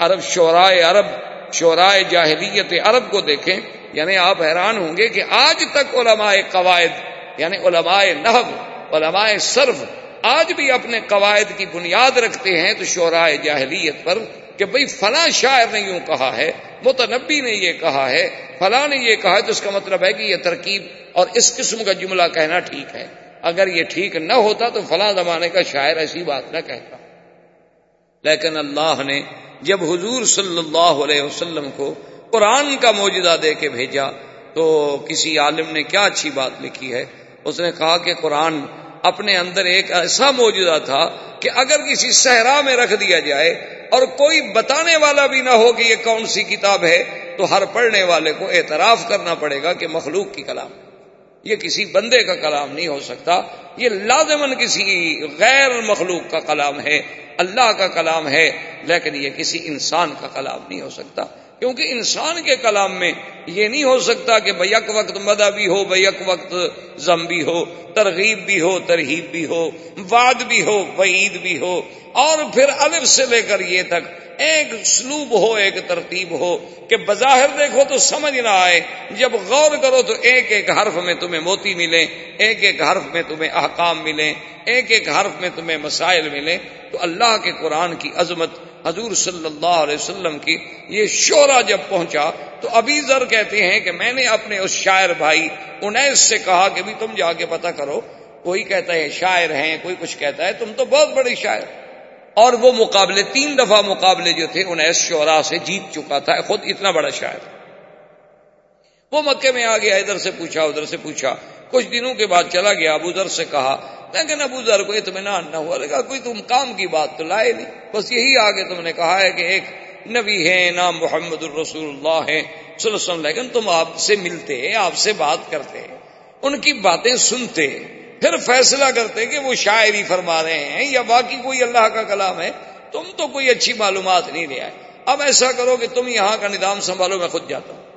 عرب شعرائے عرب شعرائے جاہلیت عرب کو دیکھیں یعنی آپ حیران ہوں گے کہ آج تک علماء قواعد یعنی علماء نحب علماء صرف آج بھی اپنے قواعد کی بنیاد رکھتے ہیں تو شعرائے جاہلیت پر کہ بھئی فلاں شاعر نے یوں کہا ہے، متنبی نے یہ کہا ہے، فلاں نے یہ کہا ہے، تو اس کا مطلب ہے کہ یہ ترکیب اور اس قسم کا جملہ کہنا ٹھیک ہے۔ اگر یہ ٹھیک نہ ہوتا تو فلاں زمانے کا شاعر ایسی بات نہ کہتا۔ لیکن اللہ نے جب حضور صلی اللہ علیہ وسلم کو قرآن کا موجودہ دے کے بھیجا تو کسی عالم نے کیا اچھی بات لکھی ہے؟ اس نے کہا کہ قرآن اپنے اندر ایک ایسا موجودہ تھا کہ اگر کسی صحرا میں رکھ دیا جائے اور کوئی بتانے والا بھی نہ ہو کہ یہ کون سی کتاب ہے، تو ہر پڑھنے والے کو اعتراف کرنا پڑے گا کہ مخلوق کی کلام۔ یہ کسی بندے کا کلام نہیں ہو سکتا، یہ لازمن کسی غیر مخلوق کا کلام ہے، اللہ کا کلام ہے، لیکن یہ کسی انسان کا کلام نہیں ہو سکتا۔ کیونکہ انسان کے کلام میں یہ نہیں ہو سکتا کہ بیک وقت مدہ بھی ہو بیک وقت زم بھی ہو، ترغیب بھی ہو، ترہیب بھی ہو، وعد بھی ہو، وعید بھی ہو، اور پھر الف سے لے کر یہ تک ایک سلوب ہو، ایک ترتیب ہو کہ بظاہر دیکھو تو سمجھ نہ آئے۔ جب غور کرو تو ایک ایک حرف میں تمہیں موتی ملے ایک ایک حرف میں تمہیں احکام ملے ایک ایک حرف میں تمہیں مسائل ملے تو اللہ کے قرآن کی عظمت حضور صلی اللہ علیہ وسلم کی یہ شعرا جب پہنچا تو ابھی ذر کہتے ہیں کہ میں نے اپنے اس شاعر بھائی انیس سے کہا کہ بھی تم جا کے پتہ کرو کوئی کہتا ہے شاعر ہیں، کوئی کچھ کہتا ہے، تم تو بہت بڑے شاعر۔ اور وہ مقابلے، تین دفعہ مقابلے جو تھے، انیس شعرا سے جیت چکا تھا، خود اتنا بڑا شاعر۔ وہ مکے میں آ گیا، ادھر سے پوچھا، ادھر سے پوچھا۔ کچھ دنوں کے بعد چلا گیا، ابو ذر سے کہا لیکن ابو ذر کو اطمینان نہ ہوا۔ لگا، کوئی تم کام کی بات تو لائے نہیں۔ بس یہی آگے تم نے کہا ہے کہ ایک نبی ہے نام محمد الرسول اللہ ہے وسلم، لیکن تم آپ سے ملتے، آپ سے بات کرتے، ان کی باتیں سنتے، پھر فیصلہ کرتے کہ وہ شاعری فرما رہے ہیں یا باقی کوئی اللہ کا کلام ہے۔ تم تو کوئی اچھی معلومات نہیں لے آئے۔ اب ایسا کرو کہ تم یہاں کا نظام سنبھالو، میں خود جاتا ہوں۔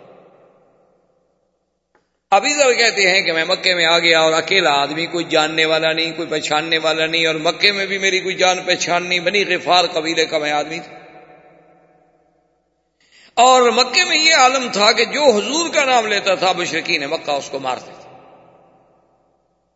ابھی ذرا کہتے ہیں کہ میں مکے میں آ گیا اور اکیلا آدمی کوئی جاننے والا نہیں، کوئی پہچاننے والا نہیں، اور مکے میں بھی میری کوئی جان پہچان نہیں، بنی غفار قبیلے کا میں آدمی تھا۔ اور مکے میں یہ عالم تھا کہ جو حضور کا نام لیتا تھا بشرقین مکہ اس کو مارتے تھے۔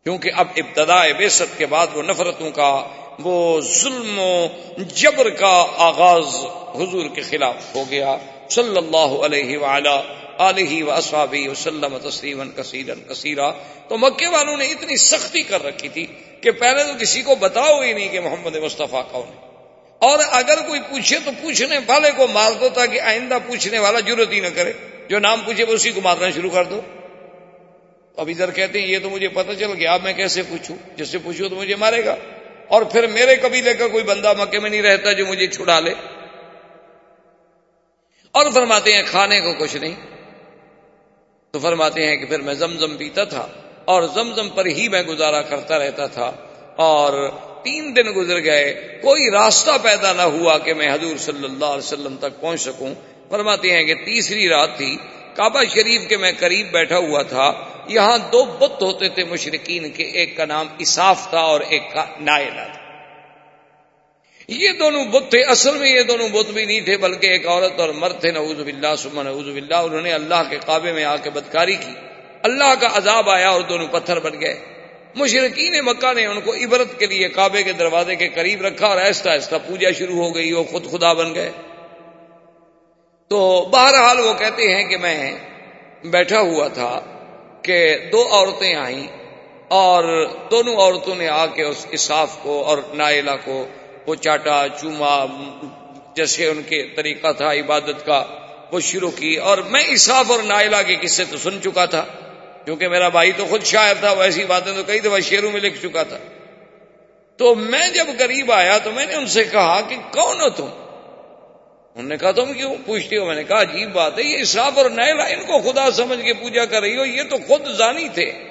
کیونکہ اب ابتدا بے کے بعد وہ نفرتوں کا، وہ ظلم و جبر کا آغاز حضور کے خلاف ہو گیا۔ صلی اللہ علیہ وعلا علیہ و اصحابی وسلم تسلیم کثیرن کثیرہ تو مکے والوں نے اتنی سختی کر رکھی تھی کہ پہلے تو کسی کو بتاؤ ہی نہیں کہ محمد مصطفیٰ کون ہے۔ اور اگر کوئی پوچھے تو پوچھنے والے کو مار دو تاکہ آئندہ پوچھنے والا ضرورت ہی نہ کرے۔ جو نام پوچھے وہ اسی کو مارنا شروع کر دو۔ اب ادھر کہتے ہیں یہ تو مجھے پتہ چل گیا، اب میں کیسے پوچھوں؟ جس سے پوچھوں تو مجھے مارے گا۔ اور پھر میرے قبیلے کا کوئی بندہ مکے میں نہیں رہتا جو مجھے چھڑا لے۔ اور فرماتے ہیں کھانے کو کچھ نہیں۔ تو فرماتے ہیں کہ پھر میں زمزم پیتا تھا اور زمزم پر ہی میں گزارا کرتا رہتا تھا اور تین دن گزر گئے، کوئی راستہ پیدا نہ ہوا کہ میں حضور صلی اللہ علیہ وسلم تک پہنچ سکوں۔ فرماتے ہیں کہ تیسری رات تھی، کعبہ شریف کے میں قریب بیٹھا ہوا تھا۔ یہاں دو بت ہوتے تھے مشرقین کے، ایک کا نام اساف تھا اور ایک کا نائلہ تھا۔ یہ دونوں بت تھے، اصل میں یہ دونوں بت بھی نہیں تھے، بلکہ ایک عورت اور مرد تھے، نعوذ باللہ سما نعوذ باللہ، انہوں نے اللہ کے کعبے میں آ کے بدکاری کی۔ اللہ کا عذاب آیا اور دونوں پتھر بن گئے۔ مشرقین مکہ نے ان کو عبرت کے لیے کعبے کے دروازے کے قریب رکھا اور ایسا ایسا پوجا شروع ہو گئی، وہ خود خدا بن گئے۔ تو بہرحال وہ کہتے ہیں کہ میں بیٹھا ہوا تھا کہ دو عورتیں آئیں اور دونوں عورتوں نے آ کے اس اساف کو اور نائلہ کو وہ چاٹا، چوما، جیسے ان کے طریقہ تھا عبادت کا، وہ شروع کی۔ اور میں اساف اور نائلہ کے قصے تو سن چکا تھا، کیونکہ میرا بھائی تو خود شاعر تھا، وہ ایسی باتیں تو کئی دفعہ شیروں میں لکھ چکا تھا۔ تو میں جب قریب آیا تو میں نے ان سے کہا کہ کون ہو تم؟ انہوں نے کہا تم کیوں پوچھتے ہو؟ میں نے کہا عجیب بات ہے، یہ اسراف اور نیلا ان کو خدا سمجھ کے پوجا کر رہی ہو، یہ تو خود زانی تھے۔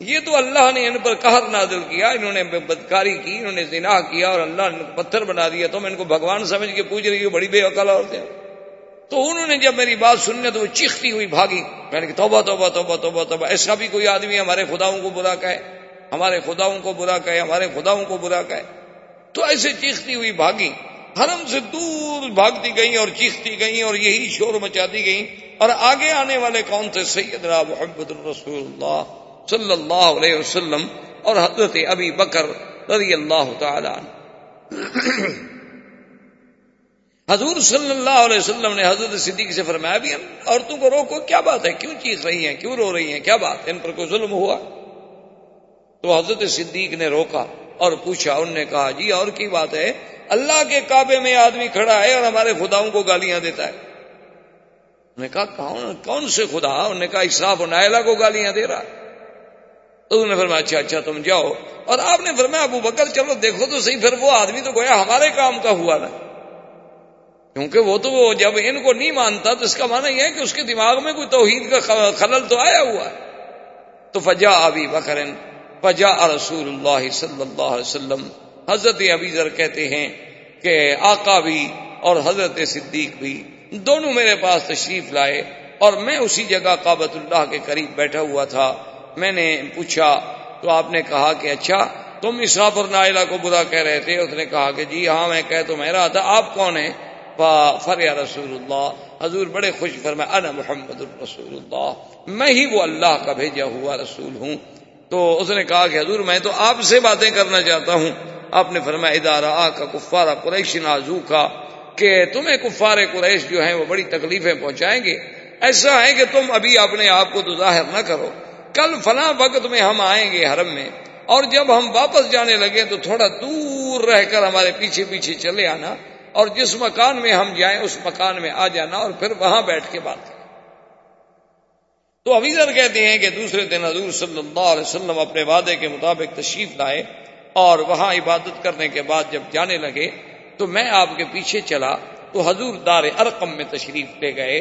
یہ تو اللہ نے ان پر قہر نازل کیا، انہوں نے بدکاری کی، انہوں نے زنا کیا اور اللہ نے پتھر بنا دیا۔ تو میں ان کو بھگوان سمجھ کے پوچھ رہی ہوں، بڑی بے عقل اور تو انہوں نے جب میری بات سننے تو وہ چیختی ہوئی بھاگی۔ میں نے کہا، توبہ توبہ توبہ توبہ توبہ۔ ایسا بھی کوئی آدمی ہمارے خداؤں کو برا کہے، ہمارے خداؤں کو برا کہے، ہمارے خداؤں کو برا کہے۔ تو ایسے چیختی ہوئی بھاگی۔ حرم سے دور بھاگتی گئی اور چیختی گئی اور یہی شور مچاتی گئی اور آگے آنے والے کون تھے؟ سیدنا محمد الرسول اللہ۔ صلی اللہ علیہ وسلم اور حضرت ابی بکر رضی اللہ تعالی حضور صلی اللہ علیہ وسلم نے حضرت صدیق سے فرمایا بھی عورتوں کو روکو، کیا بات ہے؟ کیوں چیخ رہی ہیں؟ کیوں رو رہی ہیں؟ کیا بات ان پر کوئی ظلم ہوا؟ تو حضرت صدیق نے روکا اور پوچھا ان نے کہا جی اور کی بات ہے؟ اللہ کے کعبے میں آدمی کھڑا ہے اور ہمارے خداؤں کو گالیاں دیتا ہے۔ انہوں نے کہا، کون کون سے خدا؟ انہوں نے کہا اسراف و نائلہ کو گالیاں دے رہا تو انہوں نے فرمایا اچھا اچھا تم جاؤ۔ اور آپ نے فرمایا، ابو بکر، چلو دیکھو تو صحیح، پھر وہ آدمی تو گویا ہمارے کام کا ہوا نا۔ کیونکہ وہ تو وہ جب ان کو نہیں مانتا تو اس کا معنی یہ ہے کہ اس کے دماغ میں کوئی توحید کا خلل تو آیا ہوا ہے۔ تو فجا ابھی بکر فجا رسول اللہ صلی اللہ علیہ وسلم۔ حضرت ابھی ذر کہتے ہیں کہ آقا بھی اور حضرت صدیق بھی دونوں میرے پاس تشریف لائے اور میں اسی جگہ کابت اللہ کے قریب بیٹھا ہوا تھا۔ میں نے پوچھا تو آپ نے کہا کہ اچھا تم اسراف اور نائلہ کو برا کہہ رہے تھے، اس نے کہا کہ جی ہاں میں کہہ تو میں رہا تھا، آپ کون ہیں؟ فر یا رسول اللہ، حضور بڑے خوش فرمائے، انا محمد الرسول اللہ، میں ہی وہ اللہ کا بھیجا ہوا رسول ہوں۔ تو اس نے کہا کہ حضور، میں تو آپ سے باتیں کرنا چاہتا ہوں۔ آپ نے فرمایا ادارہ آ کا کفارہ قریش نازو کا کہ تمہیں کفار قریش جو ہیں، وہ بڑی تکلیفیں پہنچائیں گے۔ ایسا ہے کہ تم ابھی اپنے آپ کو تو ظاہر نہ کرو۔ کل فلاں وقت میں ہم آئیں گے حرم میں اور جب ہم واپس جانے لگے تو تھوڑا دور رہ کر ہمارے پیچھے پیچھے چلے آنا اور جس مکان میں ہم جائیں اس مکان میں آ جانا اور پھر وہاں بیٹھ کے بات کریں تو ابیزر کہتے ہیں کہ دوسرے دن حضور صلی اللہ علیہ وسلم اپنے وعدے کے مطابق تشریف لائے اور وہاں عبادت کرنے کے بعد جب جانے لگے تو میں آپ کے پیچھے چلا تو حضور دار ارقم میں تشریف لے گئے۔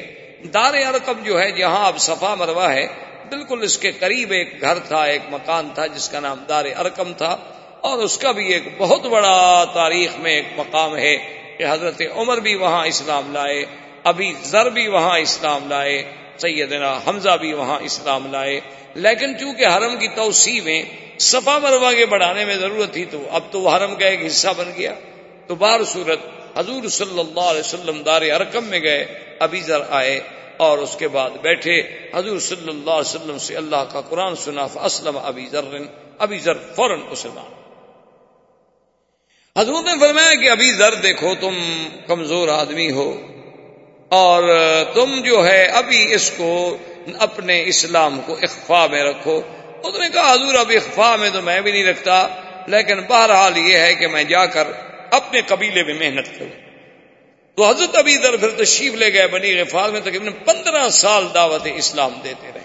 دار ارقم جو ہے جہاں اب صفا مروا ہے بالکل اس کے قریب ایک گھر تھا، ایک مکان تھا جس کا نام دار ارقم تھا، اور اس کا بھی ایک بہت بڑا تاریخ میں ایک مقام ہے کہ حضرت عمر بھی وہاں اسلام لائے ابھی زر بھی وہاں اسلام لائے، سیدنا حمزہ بھی وہاں اسلام لائے۔ لیکن چونکہ حرم کی توسیع میں صفا مروا کے بڑھانے میں ضرورت تھی، تو اب تو وہ حرم کا ایک حصہ بن گیا۔ تو بار صورت حضور صلی اللہ علیہ وسلم دار ارکم میں گئے ابھی ذر آئے۔ اور اس کے بعد بیٹھے۔ حضور صلی اللہ علیہ وسلم سے اللہ کا قرآن سنا اسلم ابھی ذر ابھی ذر فوراً مسلمان۔ حضور نے فرمایا کہ ابھی ذر دیکھو، تم کمزور آدمی ہو اور تم جو ہے ابھی اس کو اپنے اسلام کو اخفا میں رکھو۔ اس نے کہا، حضور اب اخفا میں تو میں بھی نہیں رکھتا، لیکن بہرحال یہ ہے کہ میں جا کر اپنے قبیلے میں محنت کروں۔ تو حضرت ابھی ادھر پھر تشریف لے گئے بنی غفار میں تقریباً پندرہ سال دعوت اسلام دیتے رہے۔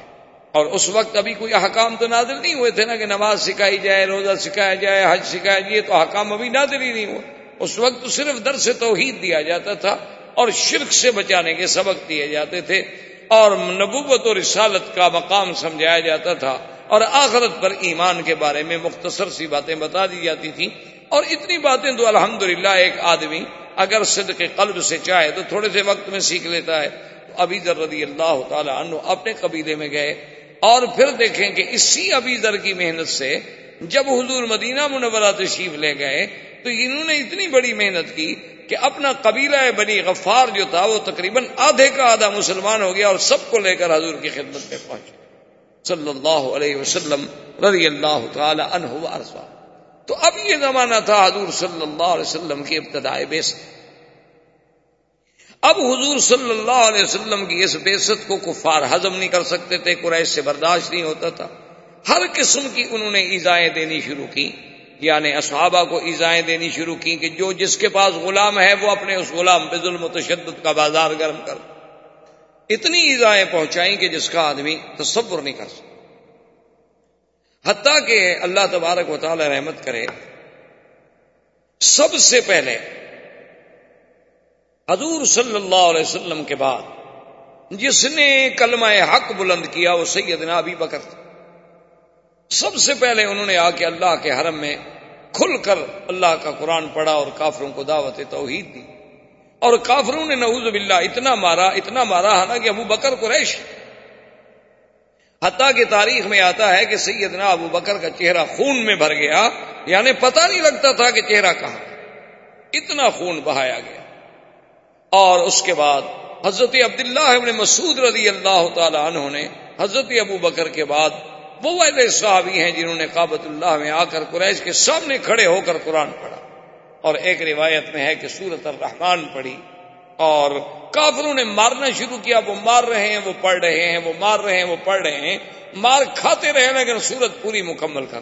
اور اس وقت ابھی کوئی حکام تو نازل نہیں ہوئے تھے نا کہ نماز سکھائی جائے، روزہ سکھایا جائے، حج سکھایا جائے تو حکام ابھی نازل ہی نہیں ہوئے۔ اس وقت تو صرف در سے توحید دیا جاتا تھا اور شرک سے بچانے کے سبق دیے جاتے تھے اور نبوت اور رسالت کا مقام سمجھایا جاتا تھا۔ اور آخرت پر ایمان کے بارے میں مختصر سی باتیں بتا دی جاتی تھیں۔ اور اتنی باتیں تو الحمدللہ ایک آدمی اگر صدق قلب سے چاہے تو تھوڑے سے وقت میں سیکھ لیتا ہے۔ ابھی در رضی اللہ تعالی عنہ اپنے قبیلے میں گئے اور پھر دیکھیں کہ اسی ابھی در کی محنت سے جب حضور مدینہ منورہ تشریف لے گئے تو انہوں نے اتنی بڑی محنت کی کہ اپنا قبیلہ بنی غفار جو تھا وہ تقریباً آدھے کا آدھا مسلمان ہو گیا اور سب کو لے کر حضور کی خدمت میں پہنچے۔ صلی اللہ علیہ وسلم رضی اللہ تعالی عنہ ارسا تو اب یہ زمانہ تھا حضور صلی اللہ علیہ وسلم کی ابتدائے بیست اب حضور صلی اللہ علیہ وسلم کی اس بیست کو کفار ہضم نہیں کر سکتے تھے، قریش سے برداشت نہیں ہوتا تھا۔ ہر قسم کی انہوں نے ایزائیں دینی شروع کی۔ یعنی اصحابہ کو ایزائیں دینی شروع کی کہ جو جس کے پاس غلام ہے وہ اپنے اس غلام بے ظلم و تشدد کا بازار گرم کر۔ اتنی ایزائیں پہنچائیں کہ جس کا آدمی تصور نہیں کر سکتا۔ حتیٰ کہ اللہ تبارک و تعالی رحمت کرے۔ سب سے پہلے حضور صلی اللہ علیہ وسلم کے بعد جس نے کلمہ حق بلند کیا وہ سیدنا ابی بکر تھا سب سے پہلے انہوں نے آ کے اللہ کے حرم میں کھل کر اللہ کا قرآن پڑھا اور کافروں کو دعوت توحید دی۔ اور کافروں نے نعوذ باللہ اتنا مارا اتنا مارا حالانکہ ابو بکر قریش حتیٰ کہ تاریخ میں آتا ہے کہ سیدنا ابو بکر کا چہرہ خون میں بھر گیا یعنی پتہ نہیں لگتا تھا کہ چہرہ کہاں۔ اتنا خون بہایا گیا۔ اور اس کے بعد حضرت عبداللہ ابن مسعود رضی اللہ تعالی عنہ نے حضرت ابو بکر کے بعد وہ والے صحابی ہیں جنہوں نے کابت اللہ میں آ کر قریش کے سامنے کھڑے ہو کر قرآن پڑھا۔ اور ایک روایت میں ہے کہ سورت الرحمان پڑھی اور کافروں نے مارنا شروع کیا، وہ مار رہے ہیں، وہ پڑھ رہے ہیں، وہ مار رہے ہیں، وہ پڑھ رہے ہیں، مار کھاتے رہے لیکن سورت پوری مکمل کر۔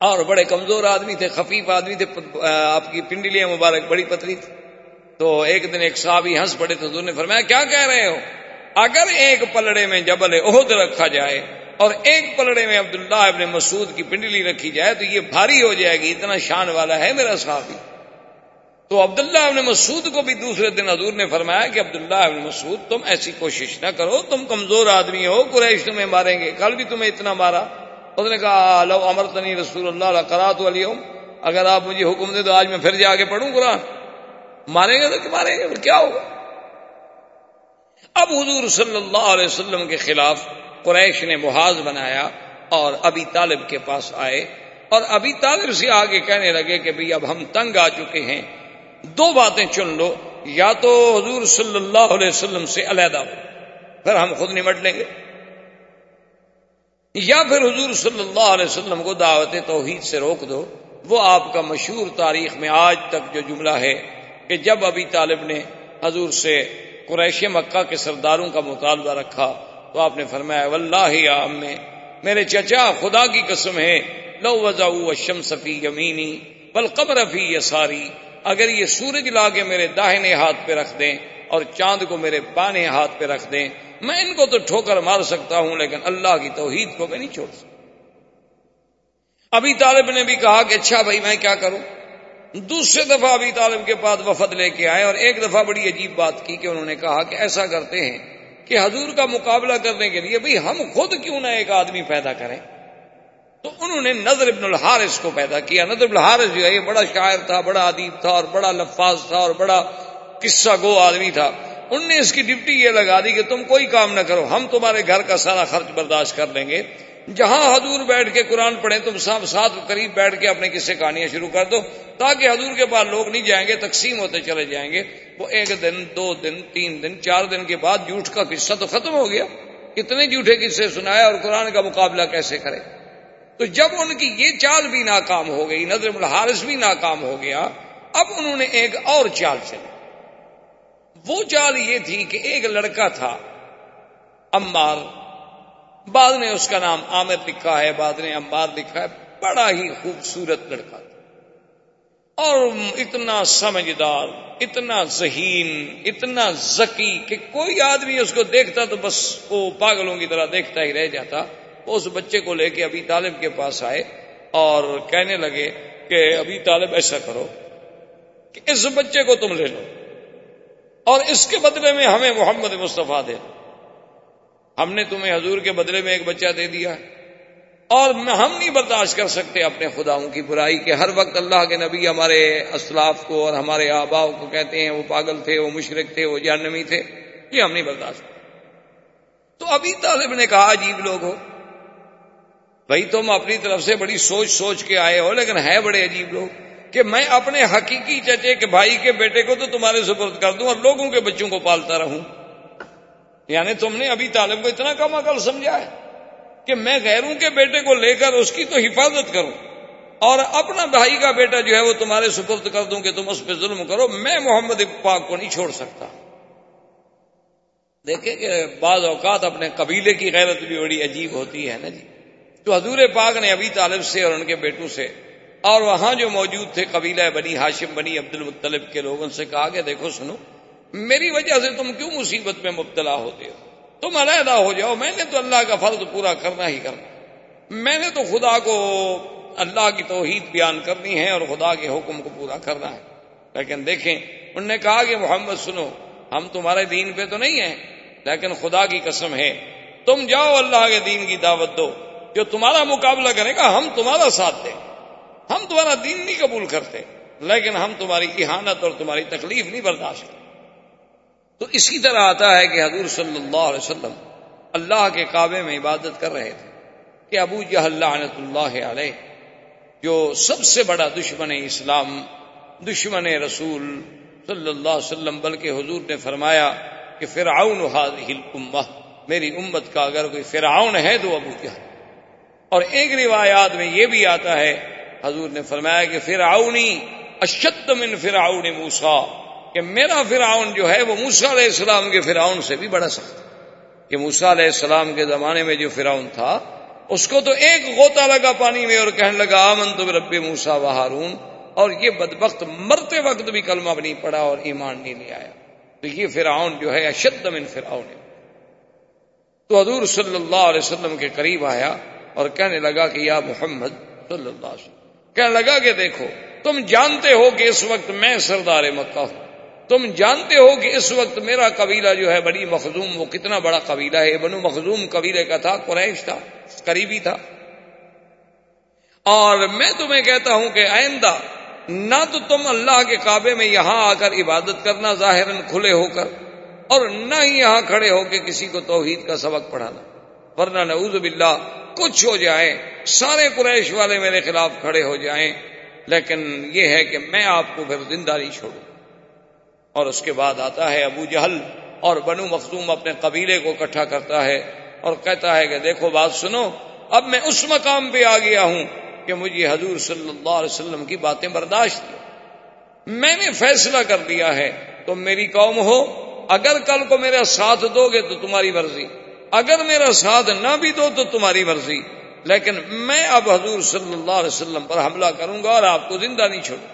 اور بڑے کمزور آدمی تھے، خفیف آدمی تھے آپ کی پنڈلیاں مبارک، بڑی پتلی تھی۔ تو ایک دن ایک صحابی ہنس پڑے تو نے فرمایا، کیا کہہ رہے ہو؟ اگر ایک پلڑے میں جبل عہد رکھا جائے اور ایک پلڑے میں عبداللہ ابن مسعود کی پنڈلی رکھی جائے تو یہ بھاری ہو جائے گی، اتنا شان والا ہے میرا صحابی۔ تو عبداللہ ابن مسعود کو بھی دوسرے دن حضور نے فرمایا کہ عبداللہ ابن مسعود، تم ایسی کوشش نہ کرو، تم کمزور آدمی ہو، قریش تمہیں ماریں گے۔ کل بھی تمہیں اتنا مارا۔ اس نے کہا لو امر تنی رسول اللہ کرا تو علی اگر آپ مجھے حکم دے تو آج میں پھر جا کے پڑھوں قرآن۔ ماریں گے تو ماریں گے؟ کیا ہوگا؟ اب حضور صلی اللہ علیہ وسلم کے خلاف قریش نے محاذ بنایا اور ابھی طالب کے پاس آئے اور ابھی طالب سے آگے کہنے لگے کہ بھئی اب ہم تنگ آ چکے ہیں۔ دو باتیں چن لو، یا تو حضور صلی اللہ علیہ وسلم سے علیحدہ ہو، پھر ہم خود نمٹ لیں گے۔ یا پھر حضور صلی اللہ علیہ وسلم کو دعوت توحید سے روک دو، وہ آپ کا مشہور تاریخ میں آج تک جو جملہ ہے کہ جب ابھی طالب نے حضور سے قریش مکہ کے سرداروں کا مطالبہ رکھا، تو آپ نے فرمایا، واللہ یا امے، میرے چچا، خدا کی قسم ہے، لو وضا شم صفی یمینی بل قبر فی یساری اگر یہ سورج لا کے میرے داہنے ہاتھ پہ رکھ دیں اور چاند کو میرے بانے ہاتھ پہ رکھ دیں، میں ان کو تو ٹھوکر مار سکتا ہوں، لیکن اللہ کی توحید کو میں نہیں چھوڑ سکتا۔ ابھی طالب نے بھی کہا کہ اچھا بھائی، میں کیا کروں؟ دوسرے دفعہ ابھی طالب کے پاس وفد لے کے آئے اور ایک دفعہ بڑی عجیب بات کی کہ انہوں نے کہا کہ ایسا کرتے ہیں کہ حضور کا مقابلہ کرنے کے لیے بھائی ہم خود کیوں نہ ایک آدمی پیدا کریں؟ تو انہوں نے نظر ابن الحارث کو پیدا کیا۔ نظر ابن الحارث جو ہے یہ بڑا شاعر تھا، بڑا ادیب تھا اور بڑا لفاظ تھا اور بڑا قصہ گو آدمی تھا۔ ان نے اس کی ڈپٹی یہ لگا دی کہ تم کوئی کام نہ کرو، ہم تمہارے گھر کا سارا خرچ برداشت کر لیں گے۔ جہاں حضور بیٹھ کے قرآن پڑھیں، تم سب ساتھ قریب بیٹھ کے اپنے قصے کہانیاں شروع کر دو تاکہ حضور کے پاس لوگ نہیں جائیں گے، تقسیم ہوتے چلے جائیں گے۔ وہ ایک دن، دو دن، تین دن، چار دن کے بعد جھوٹ کا قصہ تو ختم ہو گیا۔ کتنے جھوٹے قصے سنایا اور قرآن کا مقابلہ کیسے کرے؟ تو جب ان کی یہ چال بھی ناکام ہو گئی، نظر الحارث بھی ناکام ہو گیا، اب انہوں نے ایک اور چال چلی۔ وہ چال یہ تھی کہ ایک لڑکا تھا امبار بعد نے اس کا نام عامر لکھا ہے، بعد نے امبار لکھا ہے۔ بڑا ہی خوبصورت لڑکا تھا۔ اور اتنا سمجھدار، اتنا ذہین، اتنا ذکی کہ کوئی آدمی اس کو دیکھتا تو بس وہ پاگلوں کی طرح دیکھتا ہی رہ جاتا۔ وہ اس بچے کو لے کے ابھی طالب کے پاس آئے اور کہنے لگے کہ ابھی طالب ایسا کرو کہ اس بچے کو تم لے لو اور اس کے بدلے میں ہمیں محمد مصطفیٰ دے ہم نے تمہیں حضور کے بدلے میں ایک بچہ دے دیا اور ہم نہیں برداشت کر سکتے اپنے خداؤں کی برائی کہ ہر وقت اللہ کے نبی ہمارے اسلاف کو اور ہمارے آباؤ کو کہتے ہیں، وہ پاگل تھے، وہ مشرق تھے، وہ جہنمی تھے، یہ ہم نہیں برداشت۔ تو ابھی طالب نے کہا، عجیب لوگ ہو۔ بھائی تم اپنی طرف سے بڑی سوچ سوچ کے آئے ہو، لیکن ہے بڑے عجیب لوگ کہ میں اپنے حقیقی چچے کے بھائی کے بیٹے کو تو تمہارے سپرد کر دوں اور لوگوں کے بچوں کو پالتا رہوں۔ یعنی تم نے ابھی طالب کو اتنا کم عقل سمجھا ہے کہ میں غیروں کے بیٹے کو لے کر اس کی تو حفاظت کروں اور اپنا بھائی کا بیٹا جو ہے وہ تمہارے سپرد کر دوں کہ تم اس پہ ظلم کرو، میں محمد پاک کو نہیں چھوڑ سکتا۔ دیکھیں کہ بعض اوقات اپنے قبیلے کی غیرت بھی بڑی عجیب ہوتی ہے نا جی؟ تو حضور پاک نے ابھی طالب سے اور ان کے بیٹوں سے اور وہاں جو موجود تھے قبیلہ بنی ہاشم، بنی عبد المطلب کے لوگوں سے کہا کہ دیکھو سنو، میری وجہ سے تم کیوں مصیبت میں مبتلا ہوتے ہو؟ تم علیحدہ ہو جاؤ، میں نے تو اللہ کا فرض پورا کرنا ہی کرنا۔ میں نے تو خدا کو اللہ کی توحید بیان کرنی ہے اور خدا کے حکم کو پورا کرنا ہے۔ لیکن دیکھیں، انہوں نے کہا کہ محمد سنو، ہم تمہارے دین پہ تو نہیں ہیں، لیکن خدا کی قسم ہے، تم جاؤ، اللہ کے دین کی دعوت دو۔ جو تمہارا مقابلہ کرے گا، ہم تمہارا ساتھ دیں۔ ہم تمہارا دین نہیں قبول کرتے، لیکن ہم تمہاری احانت اور تمہاری تکلیف نہیں برداشت کرتے۔ تو اسی طرح آتا ہے کہ حضور صلی اللہ علیہ وسلم اللہ کے کعبے میں عبادت کر رہے تھے کہ ابو جہل لعنت اللہ علیہ، جو سب سے بڑا دشمن اسلام، دشمن رسول صلی اللہ علیہ وسلم، بلکہ حضور نے فرمایا کہ فرعون هذه الامه میری امت کا اگر کوئی فرعون ہے تو ابو جہل۔ اور ایک روایات میں یہ بھی آتا ہے، حضور نے فرمایا کہ فرعونی اشد من فرعون موسا کہ میرا فرعون جو ہے وہ موسا علیہ السلام کے فرعون سے بھی بڑا سخت کہ موسا علیہ السلام کے زمانے میں جو فرعون تھا، اس کو تو ایک غوطہ لگا پانی میں اور کہنے لگا آمن تو رب موسا و ہارون۔ اور یہ بدبخت مرتے وقت بھی کلمہ بھی نہیں پڑا اور ایمان نہیں لے آیا۔ تو یہ فرعون جو ہے، اشد من فرعون۔ تو حضور صلی اللہ علیہ وسلم کے قریب آیا۔ اور کہنے لگا کہ یا محمد صلی اللہ علیہ وسلم، کہنے لگا کہ دیکھو، تم جانتے ہو کہ اس وقت میں سردار مکہ ہوں۔ تم جانتے ہو کہ اس وقت میرا قبیلہ جو ہے بڑی مخزوم، وہ کتنا بڑا قبیلہ ہے۔ بنو مخزوم قبیلے کا تھا، قریش تھا، قریبی تھا۔ اور میں تمہیں کہتا ہوں کہ آئندہ نہ تو تم اللہ کے کعبے میں یہاں آ کر عبادت کرنا ظاہر کھلے ہو کر، اور نہ ہی یہاں کھڑے ہو کے کسی کو توحید کا سبق پڑھانا۔ ورنہ نعوذ باللہ کچھ ہو جائے، سارے قریش والے میرے خلاف کھڑے ہو جائیں، لیکن یہ ہے کہ میں آپ کو پھر زندہ نہیں چھوڑوں۔ اور اس کے بعد آتا ہے ابو جہل اور بنو مخصوم اپنے قبیلے کو اکٹھا کرتا ہے اور کہتا ہے کہ دیکھو بات سنو، اب میں اس مقام پہ آ گیا ہوں کہ مجھے حضور صلی اللہ علیہ وسلم کی باتیں برداشت میں نے فیصلہ کر دیا ہے، تم میری قوم ہو، اگر کل کو میرا ساتھ دو گے تو تمہاری مرضی۔ اگر میرا ساتھ نہ بھی دو تو تمہاری مرضی، لیکن میں اب حضور صلی اللہ علیہ وسلم پر حملہ کروں گا اور آپ کو زندہ نہیں چھوڑوں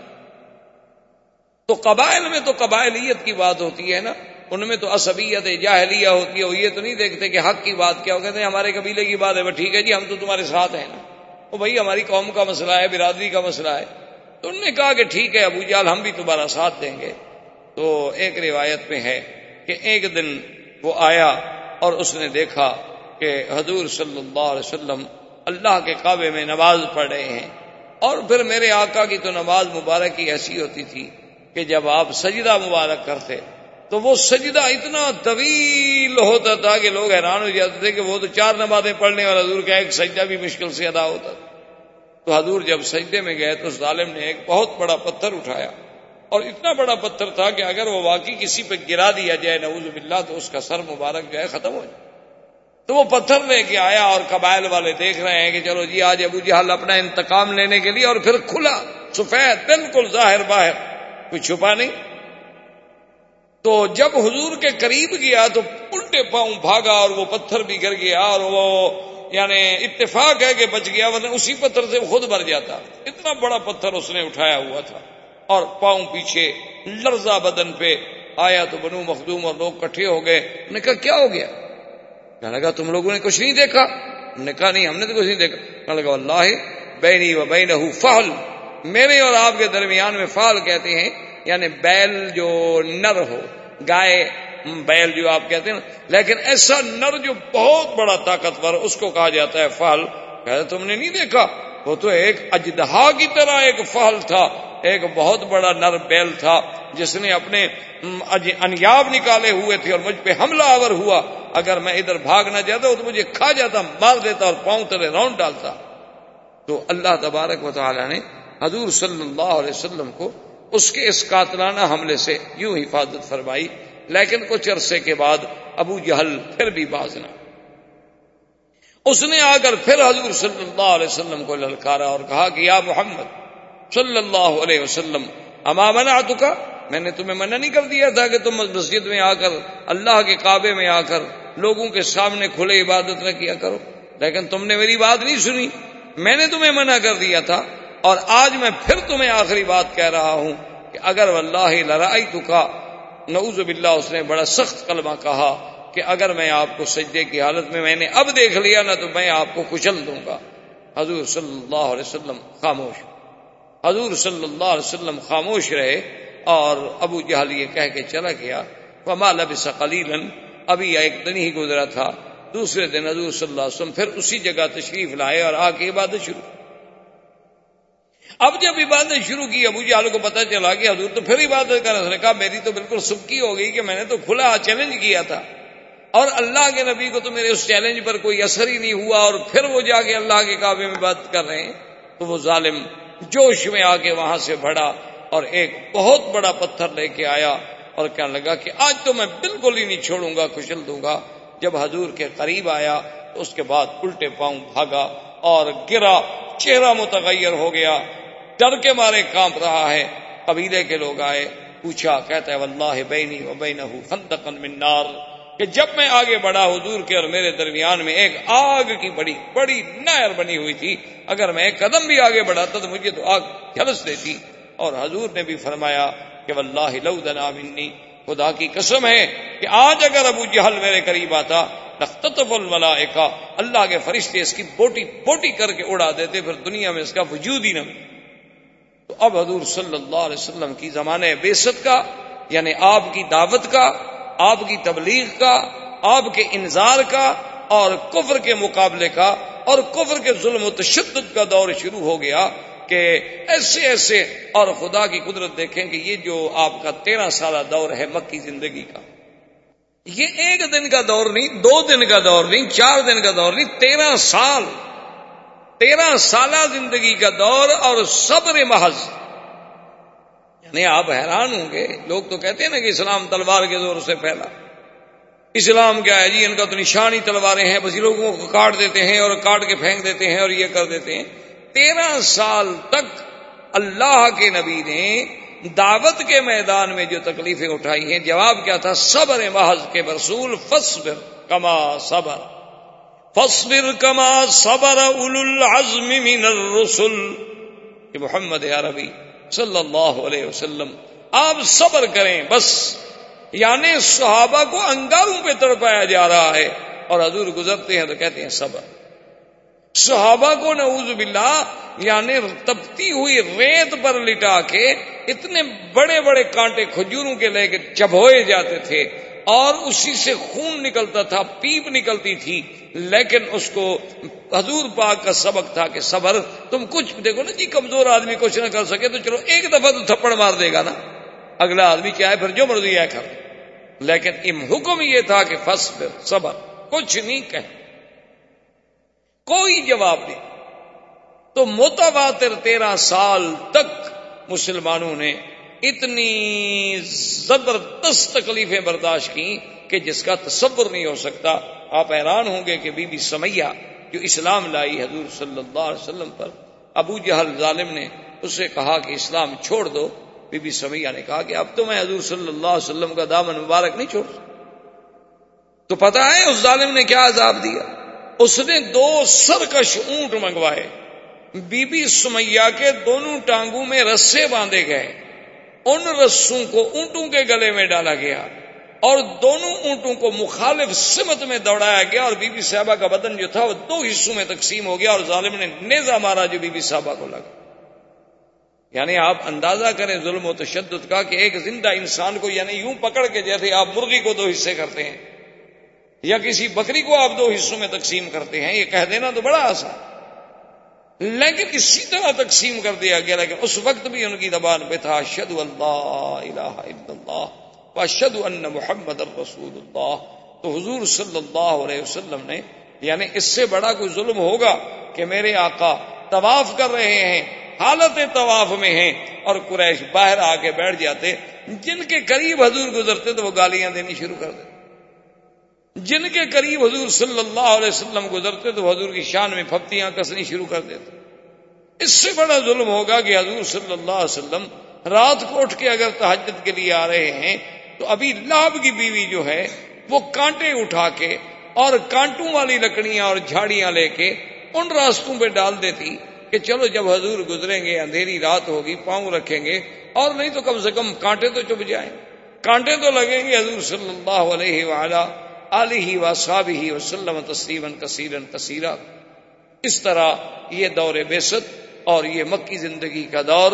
تو قبائل میں تو قبائلیت کی بات ہوتی ہے نا، ان میں تو اسبیت جاہلیہ ہوتی ہے، وہ یہ تو نہیں دیکھتے کہ حق کی بات کیا، وہ کہتے ہیں ہمارے قبیلے کی بات ہے، وہ ٹھیک ہے جی ہم تو تمہارے ساتھ ہیں۔ نا وہ بھائی ہماری قوم کا مسئلہ ہے، برادری کا مسئلہ ہے۔ تو انہوں نے کہا کہ ٹھیک ہے، ابو جال ہم بھی تمہارا ساتھ دیں گے۔ تو ایک روایت میں ہے کہ ایک دن وہ آیا اور اس نے دیکھا کہ حضور صلی اللہ علیہ وسلم اللہ کے کعبے میں نماز پڑھ رہے ہیں۔ اور پھر میرے آقا کی تو نماز مبارک کی ایسی ہوتی تھی کہ جب آپ سجدہ مبارک کرتے تو وہ سجدہ اتنا طویل ہوتا تھا کہ لوگ حیران ہو جاتے تھے کہ وہ تو چار نمازیں پڑھنے والا حضور کا ایک سجدہ بھی مشکل سے ادا ہوتا۔ تھا تو حضور جب سجدے میں گئے تو ظالم نے ایک بہت بڑا پتھر اٹھایا۔ اور اتنا بڑا پتھر تھا کہ اگر وہ واقعی کسی پہ گرا دیا جائے، نعوذ باللہ، تو اس کا سر مبارک جو ہے ختم ہو جائے۔ تو وہ پتھر لے کے آیا اور قبائل والے دیکھ رہے ہیں کہ چلو جی آج ابو جہل اپنا انتقام لینے کے لیے اور پھر کھلا، سفید، بالکل ظاہر باہر، کوئی چھپا نہیں۔ تو جب حضور کے قریب گیا تو الٹے پاؤں بھاگا اور وہ پتھر بھی گر گیا اور وہ یعنی اتفاق ہے کہ بچ گیا، ورنہ اسی پتھر سے خود بھر جاتا۔ اتنا بڑا پتھر اس نے اٹھایا ہوا تھا۔ اور پاؤں پیچھے لرزا بدن پہ آیا تو بنو مخدوم اور لوگ کٹھے ہو گئے۔ انہوں نے کہا، کیا ہو گیا؟ کہنے لگا، تم لوگوں نے کچھ نہیں دیکھا۔ انہوں نے کہا، نہیں، ہم نے تو کچھ نہیں دیکھا۔ کہنے لگا اللہ بینی و بین فہل میرے اور آپ کے درمیان میں فال کہتے ہیں یعنی بیل جو نر ہو، گائے بیل جو آپ کہتے ہیں، لیکن ایسا نر جو بہت بڑا طاقتور، اس کو کہا جاتا ہے فال کہتے تم نے نہیں دیکھا؟ وہ تو ایک اجدہا کی طرح ایک فہل تھا، ایک بہت بڑا نر بیل تھا، جس نے اپنے انیاب نکالے ہوئے تھے اور مجھ پہ حملہ آور ہوا۔ اگر میں ادھر بھاگ نہ جاتا تو مجھے کھا جاتا، مار دیتا اور پاؤں تلے راؤنڈ ڈالتا۔ تو اللہ تبارک و تعالی نے حضور صلی اللہ علیہ وسلم کو اس کے اس قاتلانہ حملے سے یوں حفاظت فرمائی، لیکن کچھ عرصے کے بعد ابو جہل پھر بھی باز نہ۔ اس نے آ کر پھر حضور صلی اللہ علیہ وسلم کو للکارا اور کہا کہ یا محمد صلی اللہ علیہ وسلم، اما منا کا میں نے تمہیں منع نہیں کر دیا تھا کہ تم مسجد میں آ کر، اللہ کے کعبے میں آ کر لوگوں کے سامنے کھلے عبادت نہ کیا کرو۔ لیکن تم نے میری بات نہیں سنی۔ میں نے تمہیں منع کر دیا تھا۔ اور آج میں پھر تمہیں آخری بات کہہ رہا ہوں کہ اگر اللہ لڑائی تو کا نعوذ باللہ، اس نے بڑا سخت کلمہ کہا۔ کہ اگر میں آپ کو سجدے کی حالت میں میں نے اب دیکھ لیا نا تو میں آپ کو کچل دوں گا۔ حضور صلی اللہ علیہ وسلم خاموش۔ حضور صلی اللہ علیہ وسلم خاموش رہے اور ابو جہل یہ کہہ کے چلا گیا فما لبس قلیلا ابھی ایک دن ہی گزرا تھا۔ دوسرے دن حضور صلی اللہ علیہ وسلم پھر اسی جگہ تشریف لائے اور آ کے عبادت شروع۔ اب جب عبادت شروع کی، ابو جہل کو پتہ چلا کہ حضور تو پھر عبادت کر نے کہا میری تو بالکل سبکی ہو گئی کہ میں نے تو کھلا چیلنج کیا تھا۔ اور اللہ کے نبی کو تو میرے اس چیلنج پر کوئی اثر ہی نہیں ہوا اور پھر وہ جا کے اللہ کے کعبے میں بات کر رہے ہیں، تو وہ ظالم جوش میں آ کے وہاں سے بڑھا اور ایک بہت بڑا پتھر لے کے آیا اور کہنے لگا کہ آج تو میں بالکل ہی نہیں چھوڑوں گا، کچل دوں گا۔ جب حضور کے قریب آیا تو اس کے بعد الٹے پاؤں بھاگا اور گرا، چہرہ متغیر ہو گیا۔ ڈر کے مارے کانپ رہا ہے۔ قبیلے کے لوگ آئے، پوچھا، کہتا ہے، واللہ بینی و بینہ خندقن من نار. کہ جب میں آگے بڑھا حضور کے اور میرے درمیان میں ایک آگ کی بڑی بڑی نہر بنی ہوئی تھی، اگر میں ایک قدم بھی آگے بڑھاتا تو مجھے تو آگ جلس دیتی۔ اور حضور نے بھی فرمایا کہ واللہ لو دنا منی، خدا کی قسم ہے کہ آج اگر ابو جہل میرے قریب آتا، لختطف الملائکہ، اللہ کے فرشتے اس کی بوٹی بوٹی کر کے اڑا دیتے، پھر دنیا میں اس کا وجود ہی نہ تو اب حضور صلی اللہ علیہ وسلم کی زمانے بیست کا یعنی آپ کی دعوت کا آپ کی تبلیغ کا، آپ کے انظار کا اور کفر کے مقابلے کا اور کفر کے ظلم و تشدد کا دور شروع ہو گیا کہ ایسے ایسے اور خدا کی قدرت دیکھیں کہ یہ جو آپ کا تیرہ سالہ دور ہے مکی زندگی کا۔ یہ ایک دن کا دور نہیں، دو دن کا دور نہیں، چار دن کا دور نہیں، تیرہ سال، تیرہ سالہ زندگی کا دور اور صبر محض۔ یعنی آپ حیران ہوں گے۔ لوگ تو کہتے ہیں نا کہ اسلام تلوار کے زور سے پھیلا۔ اسلام کیا ہے جی؟ ان کا تو نشانی تلواریں ہیں، بس لوگوں کو کاٹ دیتے ہیں اور کاٹ کے پھینک دیتے ہیں اور یہ کر دیتے ہیں۔ تیرہ سال تک اللہ کے نبی نے دعوت کے میدان میں جو تکلیفیں اٹھائی ہیں، جواب کیا تھا؟ صبر محض کے رسول فصبر کما صبر۔ فصبر کما صبر اول العزم من الرسل۔ کہ محمد عربی صلی اللہ علیہ وسلم، آپ صبر کریں بس۔ یعنی صحابہ کو انگاروں پہ تڑپایا جا رہا ہے۔ اور حضور گزرتے ہیں تو کہتے ہیں صبر۔ صحابہ کو نعوذ باللہ یعنی تپتی ہوئی ریت پر لٹا کے اتنے بڑے بڑے کانٹے کھجوروں کے لے کے چبوئے جاتے تھے۔ اور اسی سے خون نکلتا تھا، پیپ نکلتی تھی، لیکن اس کو حضور پاک کا سبق تھا کہ صبر، تم کچھ دیکھو نا جی کمزور آدمی کچھ نہ کر سکے تو چلو ایک دفعہ تو تھپڑ مار دے گا نا۔ اگلا آدمی کیا ہے؟ پھر جو مرضی ہے کر لیکن ام حکم یہ تھا کہ فس صبر، کچھ نہیں کہ کوئی جواب نہیں۔ تو متواتر تیرہ سال تک مسلمانوں نے اتنی زبردست تکلیفیں برداشت کی کہ جس کا تصور نہیں ہو سکتا۔ آپ حیران ہوں گے کہ بی بی سمیہ جو اسلام لائی حضور صلی اللہ علیہ وسلم پر، ابو جہل ظالم نے اسے کہا کہ اسلام چھوڑ دو۔ بی بی سمیہ نے کہا کہ اب تو میں حضور صلی اللہ علیہ وسلم کا دامن مبارک نہیں چھوڑ تو پتا ہے اس ظالم نے کیا عذاب دیا؟ اس نے دو سرکش اونٹ منگوائے۔ بی بی سمیا کے دونوں ٹانگوں میں رسے باندھے گئے۔ ان رسوں کو اونٹوں کے گلے میں ڈالا گیا اور دونوں اونٹوں کو مخالف سمت میں دوڑایا گیا اور بی بی صاحبہ کا بدن جو تھا وہ دو حصوں میں تقسیم ہو گیا اور ظالم نے نیزا مارا جو بی بی صاحبہ کو لگا۔ یعنی آپ اندازہ کریں ظلم و تشدد کا کہ ایک زندہ انسان کو یعنی یوں پکڑ کے جیسے آپ مرغی کو دو حصے کرتے ہیں یا کسی بکری کو آپ دو حصوں میں تقسیم کرتے ہیں، یہ کہہ دینا تو بڑا آسان۔ لیکن اسی طرح تقسیم کر دیا گیا، لیکن اس وقت بھی ان کی زبان پہ تھا شد اللہ الہ الا اللہ شد ان محمد الرسول اللہ. تو حضور صلی اللہ علیہ وسلم نے یعنی اس سے بڑا کوئی ظلم ہوگا کہ میرے آقا طواف کر رہے ہیں حالت طواف میں ہیں، اور قریش باہر آ کے بیٹھ جاتے، جن کے قریب حضور گزرتے تو وہ گالیاں دینی شروع کر دیتے۔ جن کے قریب حضور صلی اللہ علیہ وسلم گزرتے تو حضور کی شان میں پھپتیاں کسنی شروع کر دیتے۔ اس سے بڑا ظلم ہوگا کہ حضور صلی اللہ علیہ وسلم رات کو اٹھ کے اگر تحجد کے لیے آ رہے ہیں تو ابھی لاب کی بیوی جو ہے وہ کانٹے اٹھا کے اور کانٹوں والی لکڑیاں اور جھاڑیاں لے کے ان راستوں پہ ڈال دیتی کہ چلو جب حضور گزریں گے، اندھیری رات ہوگی، پاؤں رکھیں گے اور نہیں تو کم سے کم کانٹے تو چپ جائیں۔ کانٹے تو لگیں گے حضور صلی اللہ علیہ وعلا علیہ و صاب ہی وسلم تسلیم کثیرن کثیرہ۔ اس طرح یہ دور بیست اور یہ مکی زندگی کا دور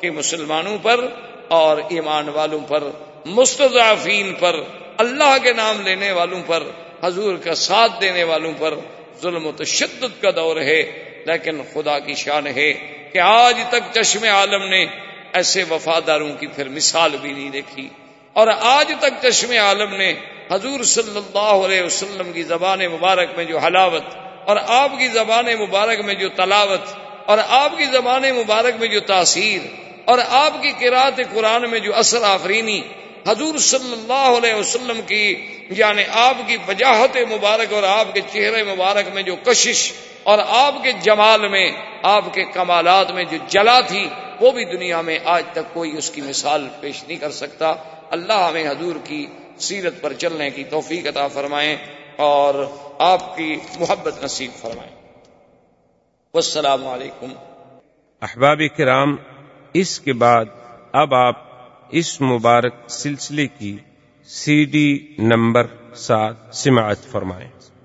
کہ مسلمانوں پر اور ایمان والوں پر، مستضعفین پر، اللہ کے نام لینے والوں پر، حضور کا ساتھ دینے والوں پر ظلم و تشدد کا دور ہے۔ لیکن خدا کی شان ہے کہ آج تک چشم عالم نے ایسے وفاداروں کی پھر مثال بھی نہیں دیکھی۔ اور آج تک چشم عالم نے حضور صلی اللہ علیہ وسلم کی زبان مبارک میں جو حلاوت اور آپ کی زبان مبارک میں جو تلاوت اور آپ کی زبان مبارک میں جو تاثیر اور آپ کی قرآت قرآن میں جو اثر آفرینی حضور صلی اللہ علیہ وسلم کی یعنی آپ کی وجاہت مبارک اور آپ کے چہرے مبارک میں جو کشش اور آپ کے جمال میں آپ کے کمالات میں جو جلا تھی وہ بھی دنیا میں آج تک کوئی اس کی مثال پیش نہیں کر سکتا اللہ ہمیں حضور کی سیرت پر چلنے کی توفیق عطا فرمائیں اور آپ کی محبت نصیب فرمائیں۔ والسلام علیکم۔ احباب کرام، اس کے بعد اب آپ اس مبارک سلسلے کی سی ڈی نمبر سات سماعت فرمائیں۔